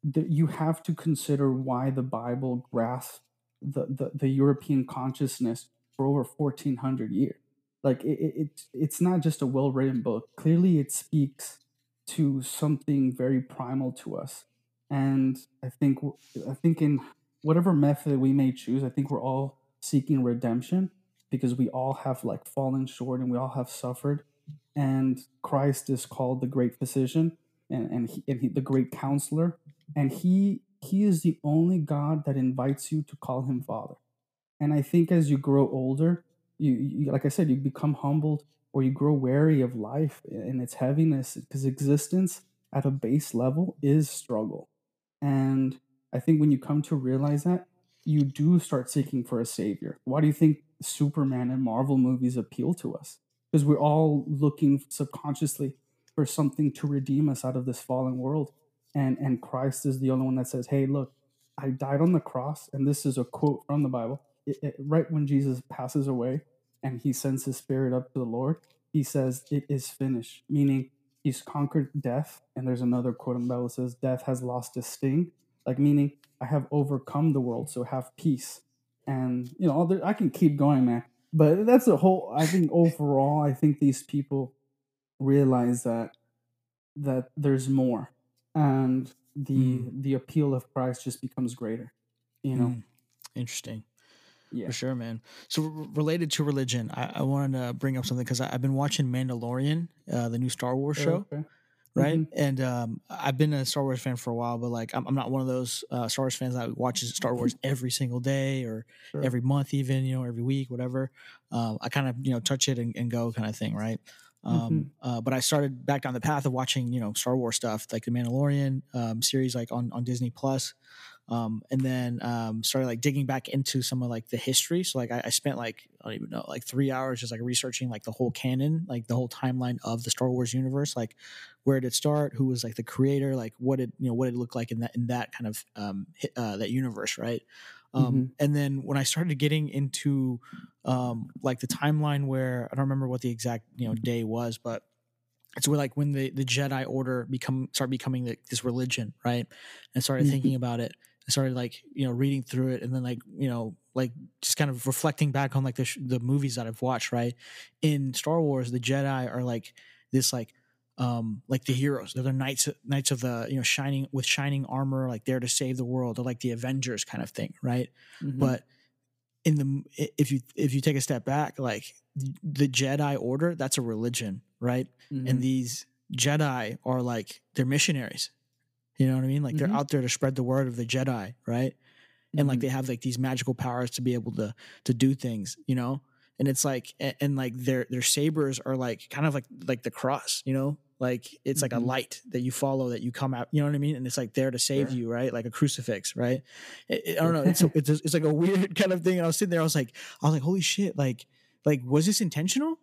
the, you have to consider why the Bible grasped the, the, the European consciousness for over 1400 years. Like it, it, it- it's not just a well written book. Clearly, it speaks to something very primal to us. And I think I think in whatever method we may choose, I think we're all seeking redemption because we all have like fallen short and we all have suffered. And Christ is called the great physician and, and, he, and he, the great counselor and he he is the only god that invites you to call him father. And i think as you grow older you, you like i said you become humbled or you grow wary of life and its heaviness because existence at a base level is struggle. And i think when you come to realize that you do start seeking for a savior. Why do you think superman and marvel movies appeal to us? Because we're all looking subconsciously for something to redeem us out of this fallen world and and Christ is the only one that says, "Hey, look, I died on the cross," and this is a quote from the Bible. It, it- right when Jesus passes away and he sends his spirit up to the Lord, he says, "It is finished," meaning he's conquered death. And there's another quote in the Bible that says, "Death has lost its sting," like meaning I have overcome the world, so have peace. And you know, there- I can keep going, man. But that's a whole. I think overall, I think these people realize that that there's more and the Mm. the appeal of Christ just becomes greater. You know, Mm, interesting. yeah. For sure, man. So r- related to religion, I, I wanted to bring up something because I've been watching Mandalorian, uh, the new Star Wars show. Okay. right? Mhm. And um, I've been a Star Wars fan for a while, but like I'm, I'm not one of those uh, Star Wars fans that watches Star Wars [LAUGHS] every single day or Sure. every month, even you know, every week, whatever. Um, I kind of you know touch it and, and go kind of thing, right? Um, uh, but I started back down the path of watching you know Star Wars stuff like the Mandalorian um, series, like on on Disney Plus. Um, and then um, started like digging back into some of like the history. So like I, I spent like I don't even know like three hours just like researching like the whole canon, like the whole timeline of the Star Wars universe, like where did it start, who was like the creator, like what did you know what did it look like in that in that kind of um, hit, uh, that universe, right? Um, And then when I started getting into um, like the timeline where I don't remember what the exact you know day was, but it's where like when the the Jedi Order become start becoming the, this religion, right? And started Mhm. thinking about it. I started like you know reading through it, and then like you know like just kind of reflecting back on like the sh- the movies that I've watched. Right in Star Wars, the Jedi are like this like um like the heroes. They're the knights knights of the you know shining with shining armor, like there to save the world. They're like the Avengers kind of thing, right? Mhm. but in the if you if you take a step back like the jedi order that's a religion right Mhm. and these jedi are like they're missionaries you know what i mean like Mhm. they're out there to spread the word of the jedi right and like Mhm. they have like these magical powers to be able to to do things you know and it's like and, and like their their sabers are like kind of like like the cross you know like it's like a Mhm. light that you follow that you come out you know what i mean and it's like there to save Sure. you right like a crucifix right it, it- i don't know it's [LAUGHS] it's it's like a weird [LAUGHS] kind of thing and i was sitting there i was like i was like holy shit like like was this intentional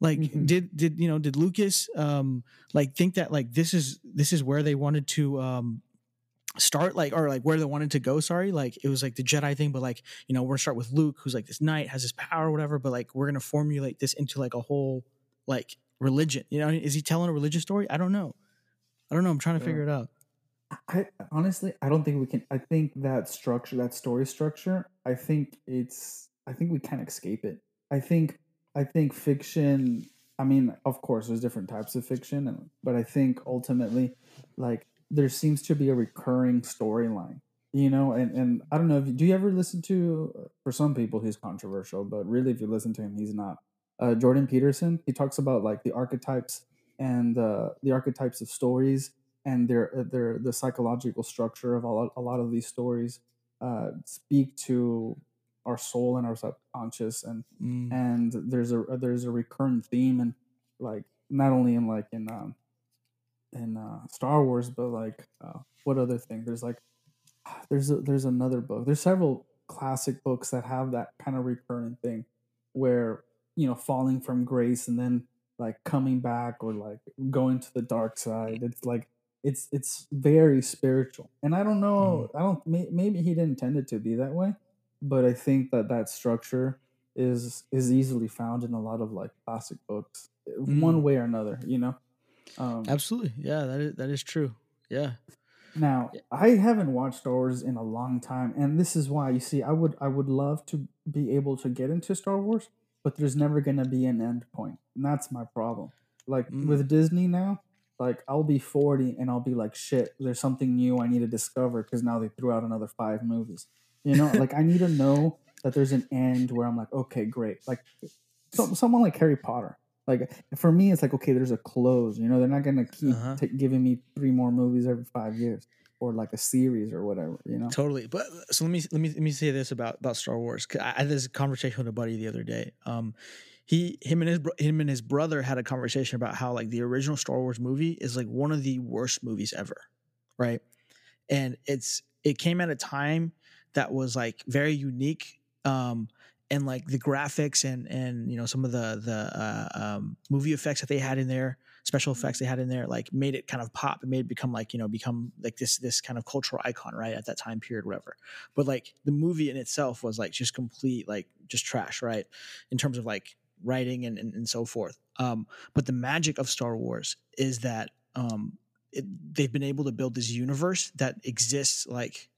like Mhm. did did you know did lucas um like think that like this is this is where they wanted to um start like or like where they wanted to go sorry like it was like the jedi thing but like you know we're gonna start with luke who's like this knight has this power or whatever but like we're gonna formulate this into like a whole like religion you know is he telling a religious story i don't know i don't know i'm trying to Sure. figure it out I honestly, I don't think we can. I think that structure, that story structure, I think it's. I think we can't escape it. I think. I think fiction. I mean, of course, there's different types of fiction, and but I think ultimately, like there seems to be a recurring storyline. You know, and and I don't know if you, do you ever listen to. For some people, he's controversial, but really, if you listen to him, he's not. Uh, Jordan Peterson. He talks about like the archetypes and uh, the archetypes of stories and their uh, their the psychological structure of a lot, a lot of these stories uh, speak to our soul and our subconscious and Mm. and there's a there's a recurrent theme and like not only in like in um in uh, Star Wars but like uh, what other thing? There's like [SIGHS] there's a, there's another book. There's several classic books that have that kind of recurrent thing where you know falling from grace and then like coming back or like going to the dark side. It's like it's it's very spiritual. And i don't know i don't may, maybe he didn't intend it to be that way but i think that that structure is is easily found in a lot of like classic books one Mm. way or another you know um absolutely yeah that is that is true yeah now, I haven't watched Star Wars in a long time, and this is why you see, I would I would love to be able to get into Star Wars, but there's never gonna be an end point, and that's my problem. Like Mm. with Disney now, like I'll be 40 and I'll be like, shit, there's something new I need to discover because now they threw out another five movies. You know, like I need to know that there's an end where I'm like, okay, great. Like so, someone like Harry Potter. Like for me, it's like okay, there's a close. You know, they're not gonna keep Uh-huh. ta- giving me three more movies every five years or like a series or whatever. You know, Totally. But so let me let me let me say this about about Star Wars. I I had this conversation with a buddy the other day. Um, he him and his him and his brother had a conversation about how like the original Star Wars movie is like one of the worst movies ever, right? And it's it came at a time that was like very unique. Um, and like the graphics and and you know some of the the uh, um, movie effects that they had in there special effects they had in there like made it kind of pop. And made it become like you know become like this this kind of cultural icon right at that time period whatever. But like the movie in itself was like just complete like just trash right in terms of like writing and and, and so forth. Um but the magic of star wars is that um it, they've been able to build this universe that exists like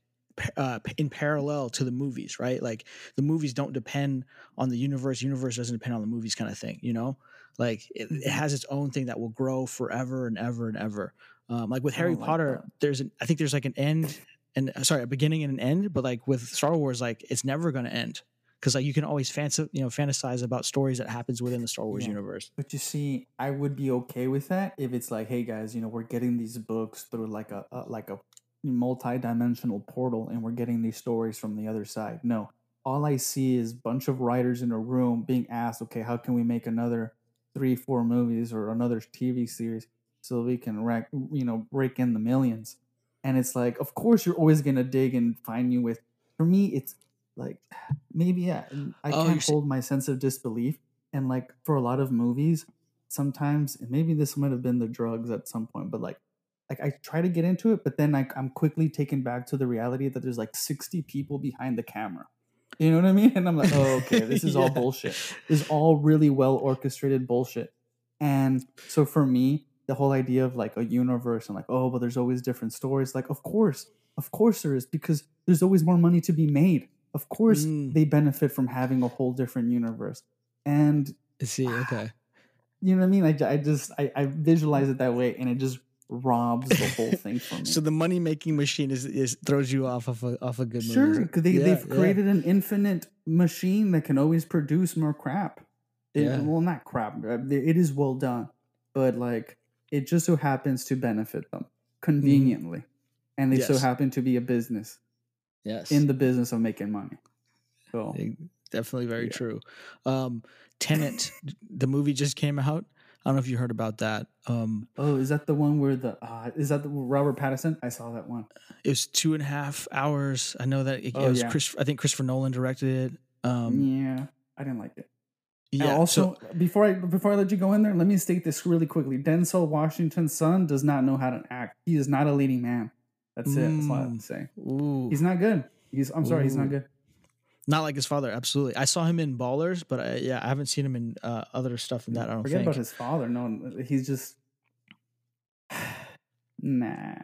uh, in parallel to the movies right like the movies don't depend on the universe universe doesn't depend on the movies kind of thing you know like it, it Mhm. has its own thing that will grow forever and ever and ever um, like with harry like potter that. there's an i think there's like an end and uh, sorry a beginning and an end but like with star wars like it's never going to end because like you can always fancy you know fantasize about stories that happens within the Star Wars Yeah. universe. But you see, I would be okay with that if it's like, hey guys, you know, we're getting these books through like a, a like a multi-dimensional portal, and we're getting these stories from the other side. No, all I see is bunch of writers in a room being asked, okay, how can we make another three, four movies or another TV series so we can rack, you know, break in the millions? And it's like, of course, you're always gonna dig and find you with. For me, it's like [SIGHS] maybe yeah, I Oh, can't hold my sense of disbelief. And like for a lot of movies, sometimes and maybe this might have been the drugs at some point, but like like I try to get into it, but then like I'm quickly taken back to the reality that there's like 60 people behind the camera. You know what I mean? [LAUGHS] And I'm like, oh, okay, this is [LAUGHS] all bullshit. This is all really well orchestrated bullshit. And so for me, the whole idea of like a universe and like, oh, but there's always different stories. Like, of course, of course there is, because there's always more money to be made. Of course, Mm. they benefit from having a whole different universe. And see, okay. [SIGHS] you know what I mean? I, I just I, I visualize it that way, and it just robs the whole thing [LAUGHS] from me. So the money making machine is, is throws you off of a off a good movie. sure, they, Yeah, they've yeah. created an infinite machine that can always produce more crap. It- Yeah. Well, not crap. uh, It is well done, but like it just so happens to benefit them conveniently, and they so Mm-hmm. Happen to be a business yes in the business of making money. So Yeah, Definitely very Yeah. true. Um, Tenet, the movie just came out. I don't know if you heard about that. Um, Oh, is that the one where the uh, is that the Robert Pattinson? I saw that one. it was two and a half hours. I know that it, Oh, it was yeah. Chris. I think Christopher Nolan directed it. Um, yeah, I didn't like it. And yeah. also, so, before I before I let you go in there, let me state this really quickly. Denzel Washington's son does not know how to act. He is not a leading man. That's it. That's all I have Mm. to say. ooh, He's not good. He's I'm sorry, he's not good. Not like his father. Absolutely. I saw him in Ballers, but I, yeah, I haven't seen him in uh, other stuff than that. I don't Forget think. about his father. No, he's just [SIGHS] nah.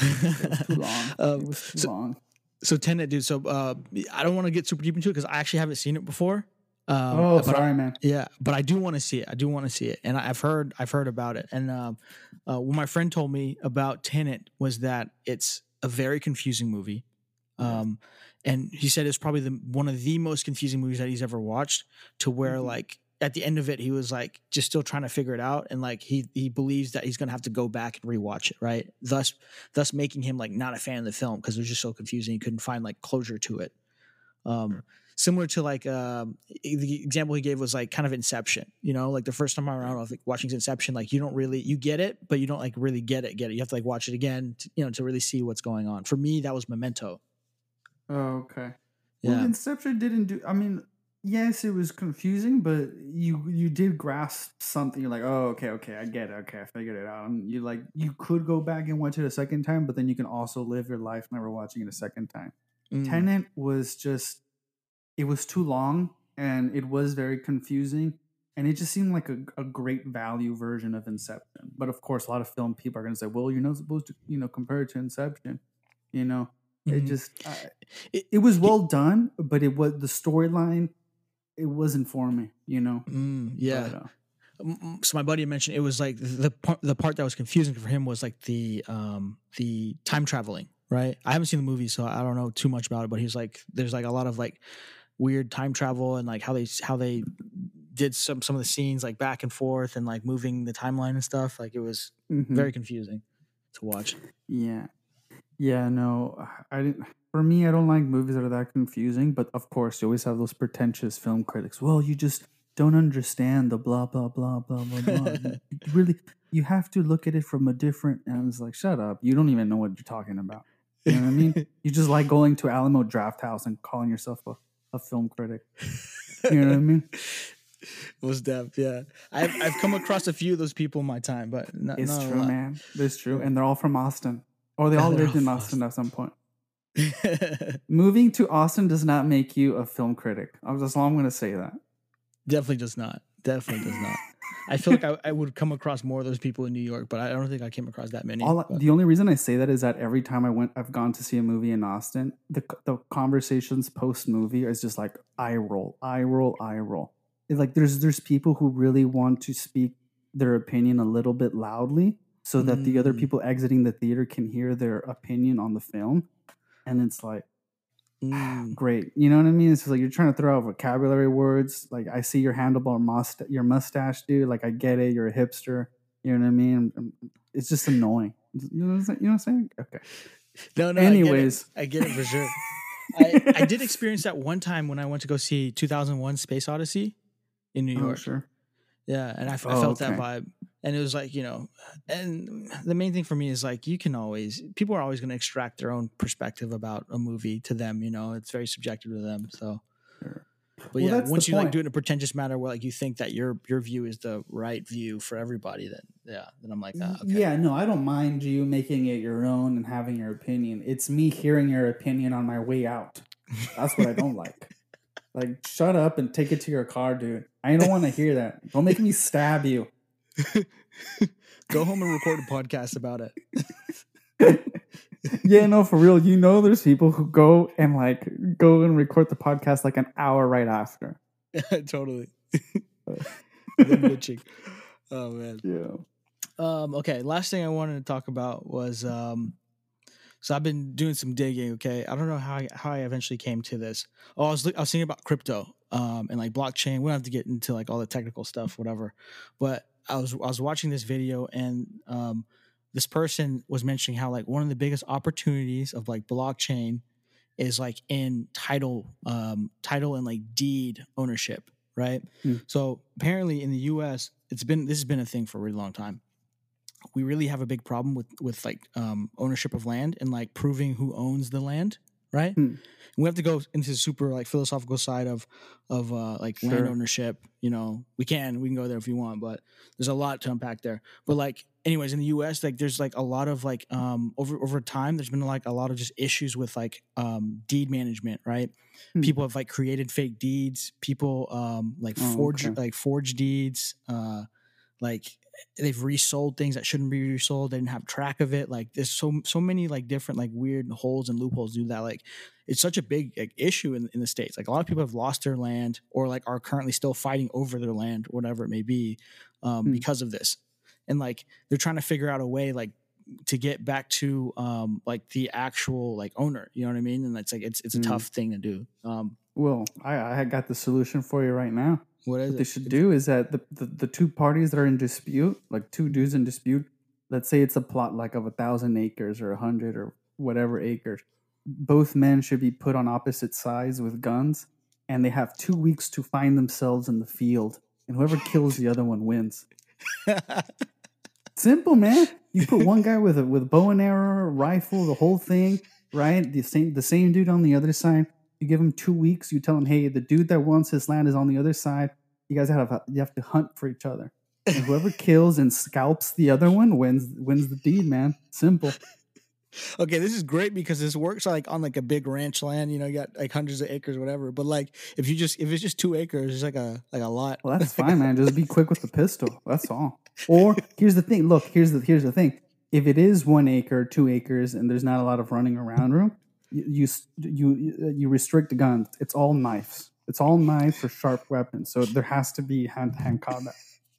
It was too [LAUGHS] long. Um, it was too so- long. so Tenet, dude. So uh, I don't want to get super deep into it because I actually haven't seen it before. Um, oh, but I- sorry, man. Yeah, but I do want to see it. I do want to see it, and I've heard I've heard about it. And um, uh, what my friend told me about Tenet was that it's a very confusing movie, um, and he said it's probably the one of the most confusing movies that he's ever watched. To where Mhm. like at the end of it, he was like just still trying to figure it out, and like he he believes that he's gonna have to go back and rewatch it, right? Thus, thus making him like not a fan of the film because it was just so confusing. He couldn't find like closure to it. Um, similar to like e- the example he gave was like kind of Inception. You know, like the first time around, I was like watching Inception, like you don't really you get it, but you don't like really get it. Get it? You have to like watch it again, to, you know, to really see what's going on. For me, that was Memento. Oh, okay. Yeah. Well, Inception didn't do. I mean, yes, it was confusing, but you you did grasp something. You're like, oh, okay, okay, I get it. Okay, I figured it out. And you like you could go back and watch it a second time, but then you can also live your life never watching it a second time. Mm. Tenet was just, it was too long and it was very confusing. And it just seemed like a, a great value version of Inception. But of course, a lot of film people are going to say, well, you're not supposed to, you know, compare it to Inception. You know, it Mhm. just, I, It- it, was well done, but it was the storyline, it wasn't for me, you know? Mm, yeah. But, uh, so my buddy mentioned it was like the part the part that was confusing for him was like the um the time traveling right i haven't seen the movie so i don't know too much about it but he's like there's like a lot of like weird time travel and like how they how they did some some of the scenes like back and forth and like moving the timeline and stuff like it was mhm. very confusing to watch Yeah. Yeah, no, I didn't. For me, I don't like movies that are that confusing. But of course, you always have those pretentious film critics. Well, you just don't understand the blah blah blah blah blah blah. you [LAUGHS] really, you have to look at it from a different. And it's like, shut up! You don't even know what you're talking about. You know what I mean? [LAUGHS] You just like going to Alamo Drafthouse and calling yourself a, a film critic. You know what I mean? [LAUGHS] was depth yeah I've, I've come across a few of those people in my time but not, It's not true, man. It's true, and they're all from Austin, or they [LAUGHS] all lived in Austin at some point. [LAUGHS] Moving to Austin does not make you a film critic. I'm- That's all I'm going to say. That Definitely does not. Definitely does not. I feel like I, I would come across more of those people in New York, but I don't think I came across that many. all, the only reason I say that is that every time I went, I've gone to see a movie in Austin. The the conversations post movie is just like eye roll, eye roll, eye roll. It's like there's there's people who really want to speak their opinion a little bit loudly, so that the other Mm. people exiting the theater can hear their opinion on the film, and it's like Mm. great. You know what I mean? It's just like you're trying to throw out vocabulary words. Like I see your handlebar must your mustache, dude. Like I get it. You're a hipster. You know what I mean? It's just annoying. You know what I'm saying? You know what I'm saying? Okay. No, no. I get it. Anyways, I get it, for sure. [LAUGHS] I, I did experience that one time when I went to go see 2001 Space Odyssey in New Oh, York. sure. Yeah, and I, Oh, felt that okay. vibe, and it was like you know, and the main thing for me is like you can always people are always going to extract their own perspective about a movie to them. You know, it's very subjective to them. So, Sure. but Well, yeah, once you like do it in a pretentious manner where like you think that your your view is the right view for everybody, then yeah, then I'm like, ah, okay. Yeah, no, I don't mind you making it your own and having your opinion. It's me hearing your opinion on my way out. That's what I don't [LAUGHS] like. Like, shut up and take it to your car, dude. I don't want to hear that. Don't make me stab you. Go home and record a podcast about it. [LAUGHS] yeah, no, for real. You know, there's people who go and like go and record the podcast like an hour right after. [LAUGHS] totally. [LAUGHS] Bitching. Oh man. Yeah. Um, okay, last thing I wanted to talk about was um, so I've been doing some digging. Okay, I don't know how I, how I eventually came to this. Oh, I was I was thinking about crypto um, and like blockchain. We don't have to get into like all the technical stuff, whatever. But I was I was watching this video and um, this person was mentioning how like one of the biggest opportunities of like blockchain is like in title um, title and like deed ownership, right? Hmm. So apparently in the U.S. it's been this has been a thing for a really long time we really have a big problem with with like um, ownership of land and like proving who owns the land, right? Hmm. We have to go into the super like philosophical side of of uh, like land ownership. You know, we can we can go there if you want, but there's a lot to unpack there. But like, anyways, in the U.S., like there's like a lot of like um over over time, there's been like a lot of just issues with like um deed management, right? Hmm. People have like created fake deeds. People um like Oh, forge okay. like forge deeds. Uh, like they've resold things that shouldn't be resold. They didn't have track of it. Like there's so so many like different like weird holes and loopholes do that. Like it's such a big like, issue in, in the states. Like a lot of people have lost their land or like are currently still fighting over their land, whatever it may be, um, Hmm. because of this. And like they're trying to figure out a way like to get back to um like the actual like owner. You know what I mean? And it's like it's it's a Hmm. tough thing to do. Um, Well, I, I got the solution for you right now. What is What they it? should do is that the, the, the two parties that are in dispute, like two dudes in dispute, let's say it's a plot like of a thousand acres or a hundred or whatever acres, both men should be put on opposite sides with guns, and they have two weeks to find themselves in the field, and whoever kills the other one wins. [LAUGHS] Simple, man. You put one guy with a with bow and arrow, rifle, the whole thing, right? The same the same dude on the other side. You give him two weeks. You tell him, hey, the dude that wants his land is on the other side. You guys have you have to hunt for each other. And whoever [LAUGHS] kills and scalps the other one wins wins the deed, man. Simple. okay, this is great because this works like on like a big ranch land. You know, you got like hundreds of acres, whatever. But like, if you just if it's just two acres, it's like a like a lot. Well, that's fine, man. Just be quick with the pistol. That's all. [LAUGHS] Or here's the thing. Look, here's the here's the thing. If it is one acre, two acres, and there's not a lot of running around room, you you you, restrict the guns. It's all knives. It's all knives or sharp weapons. So there has to be hand to hand combat,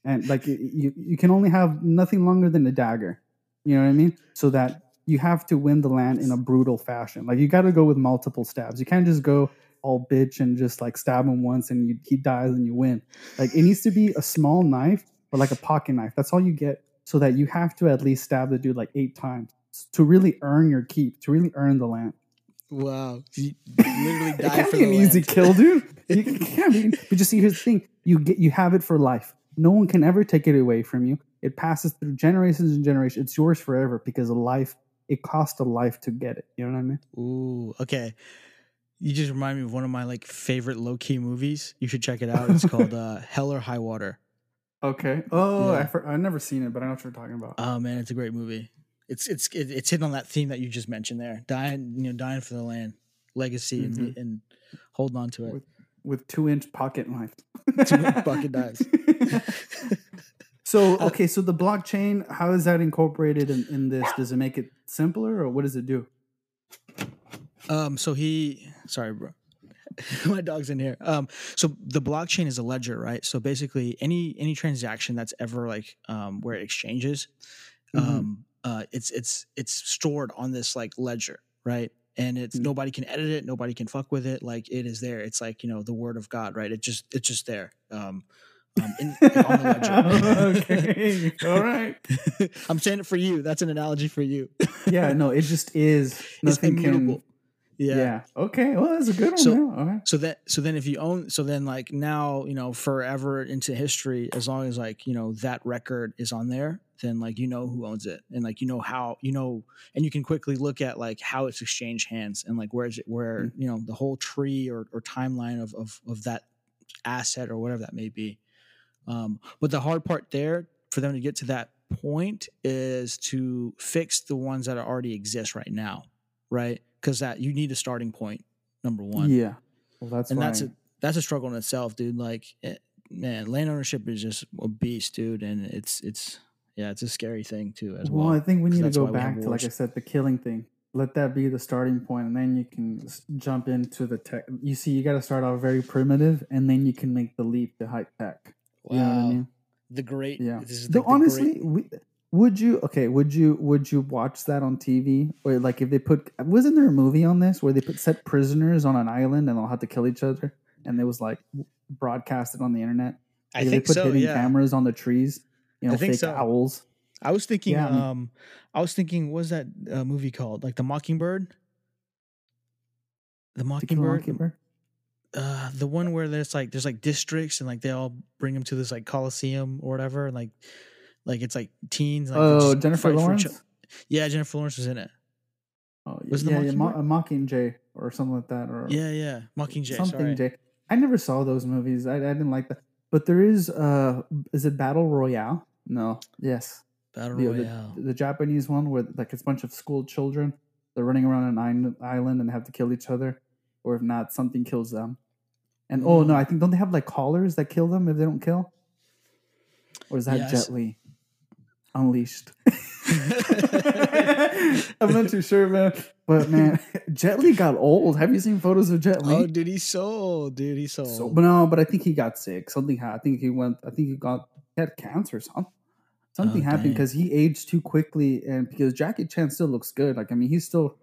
and like you- you you can only have nothing longer than a dagger. You know what I mean? So that you have to win the land in a brutal fashion. Like you got to go with multiple stabs. You can't just go all bitch and just like stab him once and you, he dies and you win. Like it needs to be a small knife or like a pocket knife. That's all you get. So that you have to at least stab the dude like eight times to really earn your keep, to really earn the land. Wow, you literally [LAUGHS] It can't for be the an easy kill, [LAUGHS] dude. You can't be. But just see, here's the thing: you get you have it for life. No one can ever take it away from you. It passes through generations and generations. It's yours forever because a life. It cost a life to get it. You know what I mean? Ooh, okay. You just remind me of one of my like favorite low key movies. You should check it out. It's called [LAUGHS] uh, Hell or High Water. Okay. Oh, Yeah. I for, I've never seen it, but I know what you're talking about. Oh man, it's a great movie. It's it's it's hitting on that theme that you just mentioned there. Dying, you know, dying for the land, legacy, and, Mhm. and holding on to it. With- With two inch pocket knife. Two-inch [LAUGHS] pocket knives. [LAUGHS] [LAUGHS] so okay, so the blockchain, how is that incorporated in, in this? Does it make it simpler, or what does it do? Um, so he, sorry, bro. My dog's in here. Um, so the blockchain is a ledger, right? So basically, any any transaction that's ever like um, where it exchanges, Mhm. um, uh, it's it's it's stored on this like ledger, right? And it's Mm. nobody can edit it, nobody can fuck with it. Like it is there. It's like you know the word of God, right? It just it's just there. Um, um in, [LAUGHS] on the ledger. okay. [LAUGHS] All right. I'm saying it for you. That's an analogy for you. Yeah, no, it just is. [LAUGHS] It's Nothing can. immutable. Yeah. Yeah. Okay. Well, that's a good one. So- man. All right. So that so then if you own so then like now you know forever into history as long as like you know that record is on there then like you know who owns it and like you know how you know and you can quickly look at like how it's exchanged hands and like where is it where you know the whole tree or, or timeline of, of of that asset or whatever that may be um but the hard part there for them to get to that point is to fix the ones that already exist right now right because that you need a starting point number one Yeah. Well, that's and why. that's a that's a struggle in itself, dude. Like, eh, man, land ownership is just a beast, dude, and it's it's yeah, it's a scary thing too as well. well, I think we need to go why we have back to, like I said, the killing thing. Let that be the starting point, and then you can jump into the tech. You see, you got to start off very primitive, and then you can make the leap to high tech. You know what I Wow. mean? the great, Yeah. This is The, like the honestly, great- we, would you? Okay, would you? Would you watch that on TV? Or like if they put? Wasn't there a movie on this where they put set prisoners on an island and they'll have to kill each other, and it was like broadcasted on the internet. I Like, think they put so. hidden Yeah, cameras on the trees. You know, I think so. owls. I was thinking. Yeah, um, I was thinking, what was that uh, movie called? Like the Mockingbird. The Mockingbird. Mockingbird? uh the one where there's like there's like districts and like they all bring them to this like coliseum or whatever and like like it's like teens like Oh, Jennifer fight for each Lawrence. yeah jennifer lawrence was in it Oh, yeah, Was it the yeah, yeah, Mo- a Mockingjay or something like that, or yeah yeah mockingjay something sorry. Jay. I never saw those movies. I, I didn't like that. But there is, uh, is it Battle Royale? No. Yes. battle The, royale the, the Japanese one where like it's a bunch of school children. They're running around an island, and they have to kill each other, or if not, something kills them. And oh no, Mm. I think don't they have like collars that kill them if they don't kill? Or is that Yes. Jet Li? Unleashed. [LAUGHS] [LAUGHS] I'm not too sure, man. But man, [LAUGHS] Jet Li got old. Have you seen photos of Jet Li? oh dude he's so old dude he's so, So, old but no, but I think he got sick. Something happened. I think he went. I think he got he had cancer. or Something. Something Oh, happened because he aged too quickly, and because Jackie Chan still looks good. Like I mean, he's still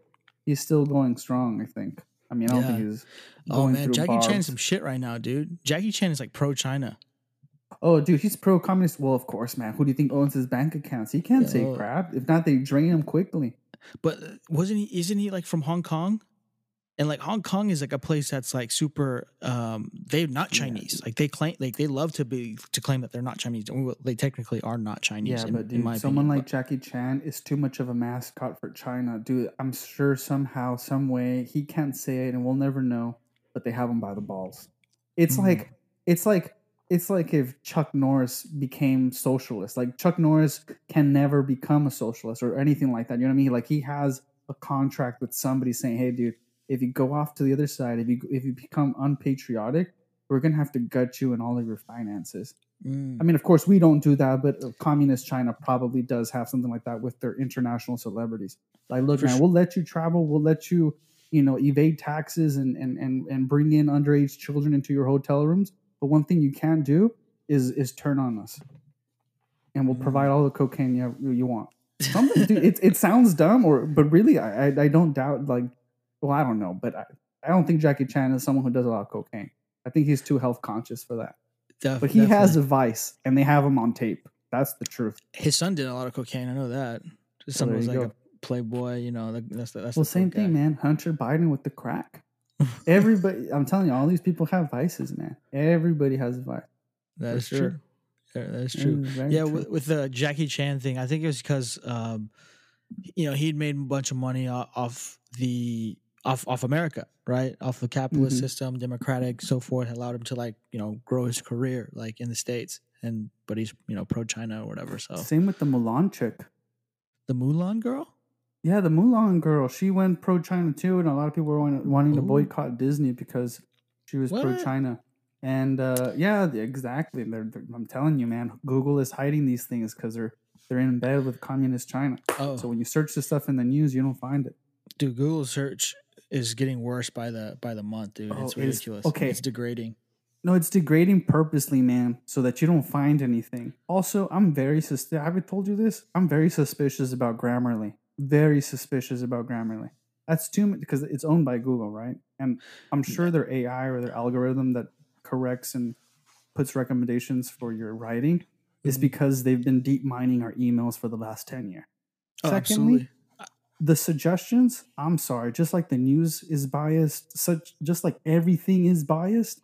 he's still going strong. I think. I mean, I don't think Yeah. he's. oh man jackie barbs. chan's some shit right now dude jackie chan is like pro-china Oh, dude, he's pro communist. Well, of course, man. Who do you think owns his bank accounts? He can't say crap. If not, they drain him quickly. but uh, wasn't he isn't he like from hong kong and like hong kong is like a place that's like super um they're not Yeah. chinese like they claim like they love to be to claim that they're not chinese they technically are not chinese Yeah, in, but dude, someone opinion, like Jackie Chan is too much of a mascot for China. Dude, I'm sure somehow, some way, he can't say it, and we'll never know. But they have him by the balls. It's Mm. like, it's like, it's like if Chuck Norris became socialist. Like Chuck Norris can never become a socialist or anything like that. You know what I mean? Like he has a contract with somebody saying, "Hey, dude, if you go off to the other side, if you if you become unpatriotic, we're gonna have to gut you and all of your finances." Mm. I mean, of course, we don't do that, but communist China probably does have something like that with their international celebrities. Like, look, For man, sure. we'll let you travel, we'll let you, you know, evade taxes and and and and bring in underage children into your hotel rooms. But one thing you can't do is is turn on us, and we'll Mm. provide all the cocaine you you want. Something, dude, it it sounds dumb, or but really, I I, I don't doubt. Like, well, I don't know, but I, I don't think Jackie Chan is someone who does a lot of cocaine. I think he's too health conscious for that. Def- But he has a vice, and they have him on tape. That's the truth. his son did a lot of cocaine. I know that. His son was like go. a playboy. You know, that's the, that's Well, the same thing, guy. man. Hunter Biden with the crack. [LAUGHS] Everybody, I'm telling you, all these people have vices, man. Everybody has a vice. That is sure. true. Yeah, that is true. is Yeah, true. with, with the Jackie Chan thing, I think it was because um, you know he'd made a bunch of money off the off off America, right? Off the capitalist Mhm. system, democratic, so forth, allowed him to like you know grow his career like in the states, and but he's you know pro China or whatever. So Same with the Mulan chick. the Mulan girl, Yeah, the Mulan girl. She went pro China too, and a lot of people were wanting, wanting to boycott Disney because she was pro China. And uh, yeah, exactly. They're, they're- I'm telling you, man. Google is hiding these things because they're they're in bed with communist China. oh, So when you search this stuff in the news, you don't find it. dude, Google search is getting worse by the by the month, dude. Oh, it's it's- ridiculous. okay. it's degrading. No, it's degrading purposely, man, so that you don't find anything. Also, I'm very suspicious. I haven't told you this. I'm very suspicious about Grammarly. Very suspicious about Grammarly. That's too much because it's owned by Google, right? And I'm sure their AI or their algorithm that corrects and puts recommendations for your writing is Mhm. because they've been deep mining our emails for the last 10 years. Oh, Secondly, absolutely. The suggestions, I'm sorry, just like the news is biased, such just like everything is biased.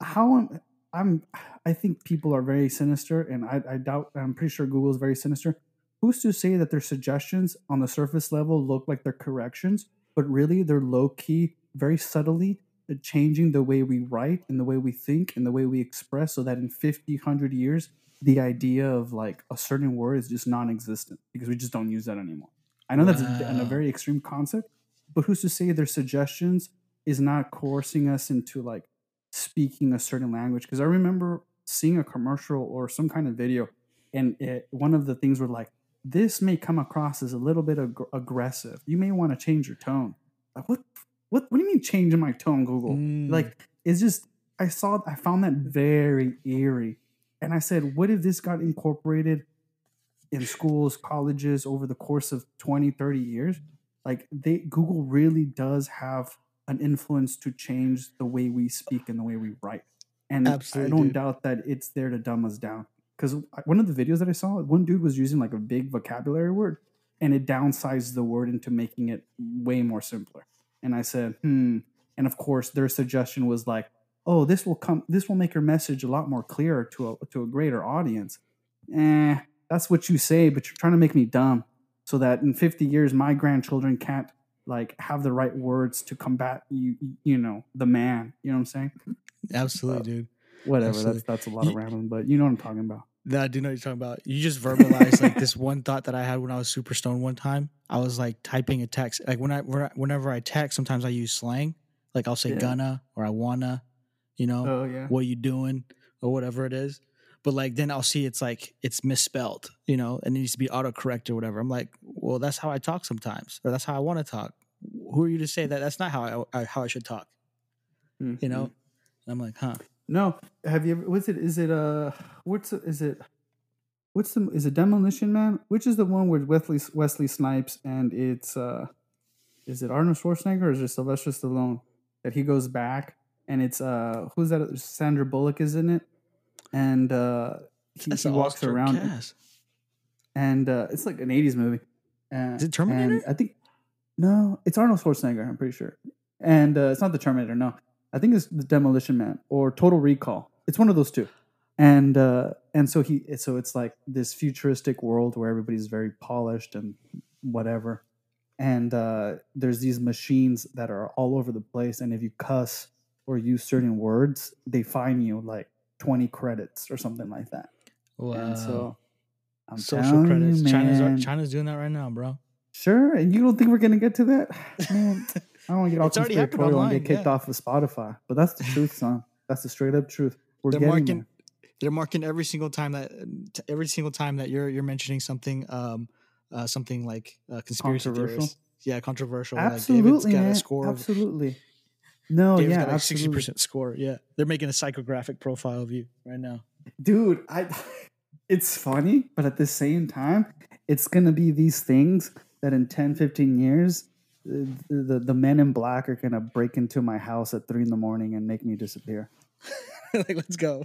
How am I'm I think people are very sinister and I, I doubt I'm pretty sure Google is very sinister. Who's to say that their suggestions on the surface level look like they're corrections, but really they're low key, very subtly uh, changing the way we write and the way we think and the way we express so that in 50, 100 years, the idea of like a certain word is just non existent because we just don't use that anymore. I know that's a, a very extreme concept, but who's to say their suggestions is not coercing us into like speaking a certain language? Because I remember seeing a commercial or some kind of video, and it, one of the things were like, "This may come across as a little bit ag- aggressive. You may want to change your tone." Like, what? What? What do you mean changing my tone, Google? Mm. Like, it's just I saw I found that very eerie, and I said, "What if this got incorporated?" In schools, colleges over the course of 20, 30 years, like they Google really does have an influence to change the way we speak and the way we write. And Absolutely, I don't dude. doubt that it's there to dumb us down. Because one of the videos that I saw, one dude was using like a big vocabulary word and it downsized the word into making it way more simpler. And I said, hmm. And of course, their suggestion was like, oh, this will come, this will make your message a lot more clear to a, to a greater audience. Eh, that's what you say, but you're trying to make me dumb so that in 50 years my grandchildren can't like have the right words to combat you you know the man you know what i'm saying [LAUGHS] Absolutely, dude. whatever Absolutely. that's that's a lot of rambling but you know what i'm talking about That I do know what you're talking about. You just verbalized like this one thought that I had when I was super stoned one time. I was like typing a text. Like when I when I- whenever I text, sometimes I use slang. Like I'll say Yeah. gonna or I wanna, you know, oh yeah what you doing or whatever it is. But like then I'll see it's like it's misspelled, you know, and it needs to be autocorrect or whatever. I'm like, well, that's how I talk sometimes, or that's how I want to talk. Who are you to say that that's not how I, how I should talk? You know? Mhm. And I'm like, huh? no have you ever what's it is it uh what's is it what's the is it demolition man which is the one with wesley wesley snipes and it's uh is it arnold schwarzenegger or is it sylvester stallone that he goes back and it's uh who's that sandra bullock is in it and uh he, he walks around cast. and uh, it's like an '80s movie. Uh, Is it Terminator? and I think no, it's Arnold Schwarzenegger. I'm pretty sure, and uh, it's not the Terminator. No, I think it's the Demolition Man or Total Recall. It's one of those two, and uh, and so he so it's like this futuristic world where everybody's very polished and whatever, and uh, there's these machines that are all over the place, and if you cuss or use certain words, they fine you like 20 credits or something like that. Wow. And so I'm Social credits. you, China's. China's doing that right now, bro. Sure, and you don't think we're gonna get to that, [LAUGHS] man? I don't want to get all It's already happened conspiratorial and get kicked yeah. off of Spotify, but that's the truth, son. That's the straight up truth. We're They're getting marking there. they're marking every single time that every single time that you're you're mentioning something um uh something like uh, conspiracy Controversial? Yeah, controversial. like David's Absolutely, got man. a score of Absolutely. No, David's yeah, got like sixty percent score. Yeah, they're making a psychographic profile of you right now. dude. I. It's funny, but at the same time, it's gonna be these things that in 10, 15 years, uh, the, the the men in black are gonna break into my house at three in the morning and make me disappear. [LAUGHS] like, let's go.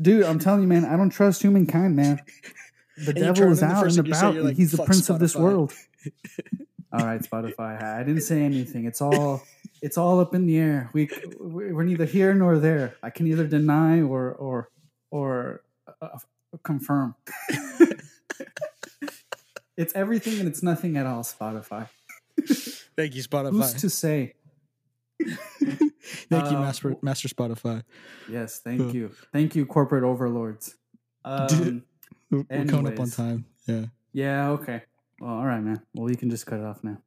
Dude, I'm telling you, man, I don't trust humankind, man. [LAUGHS] The And devil is out and about, and like, he's the "Fuck prince of this world. [LAUGHS] All right, Spotify. I didn't say anything. It's all it's all up in the air. We we're neither here nor there. I can either deny or or or uh, confirm. [LAUGHS] it's everything and it's nothing at all. Spotify. Thank you, Spotify. Who's to say? [LAUGHS] Thank you, Uh, Master Master Spotify. Yes, thank you, thank you, corporate overlords. Um, We're, we're coming up on time. Yeah. yeah, okay. Well, all right, man. Well, you can just cut it off now.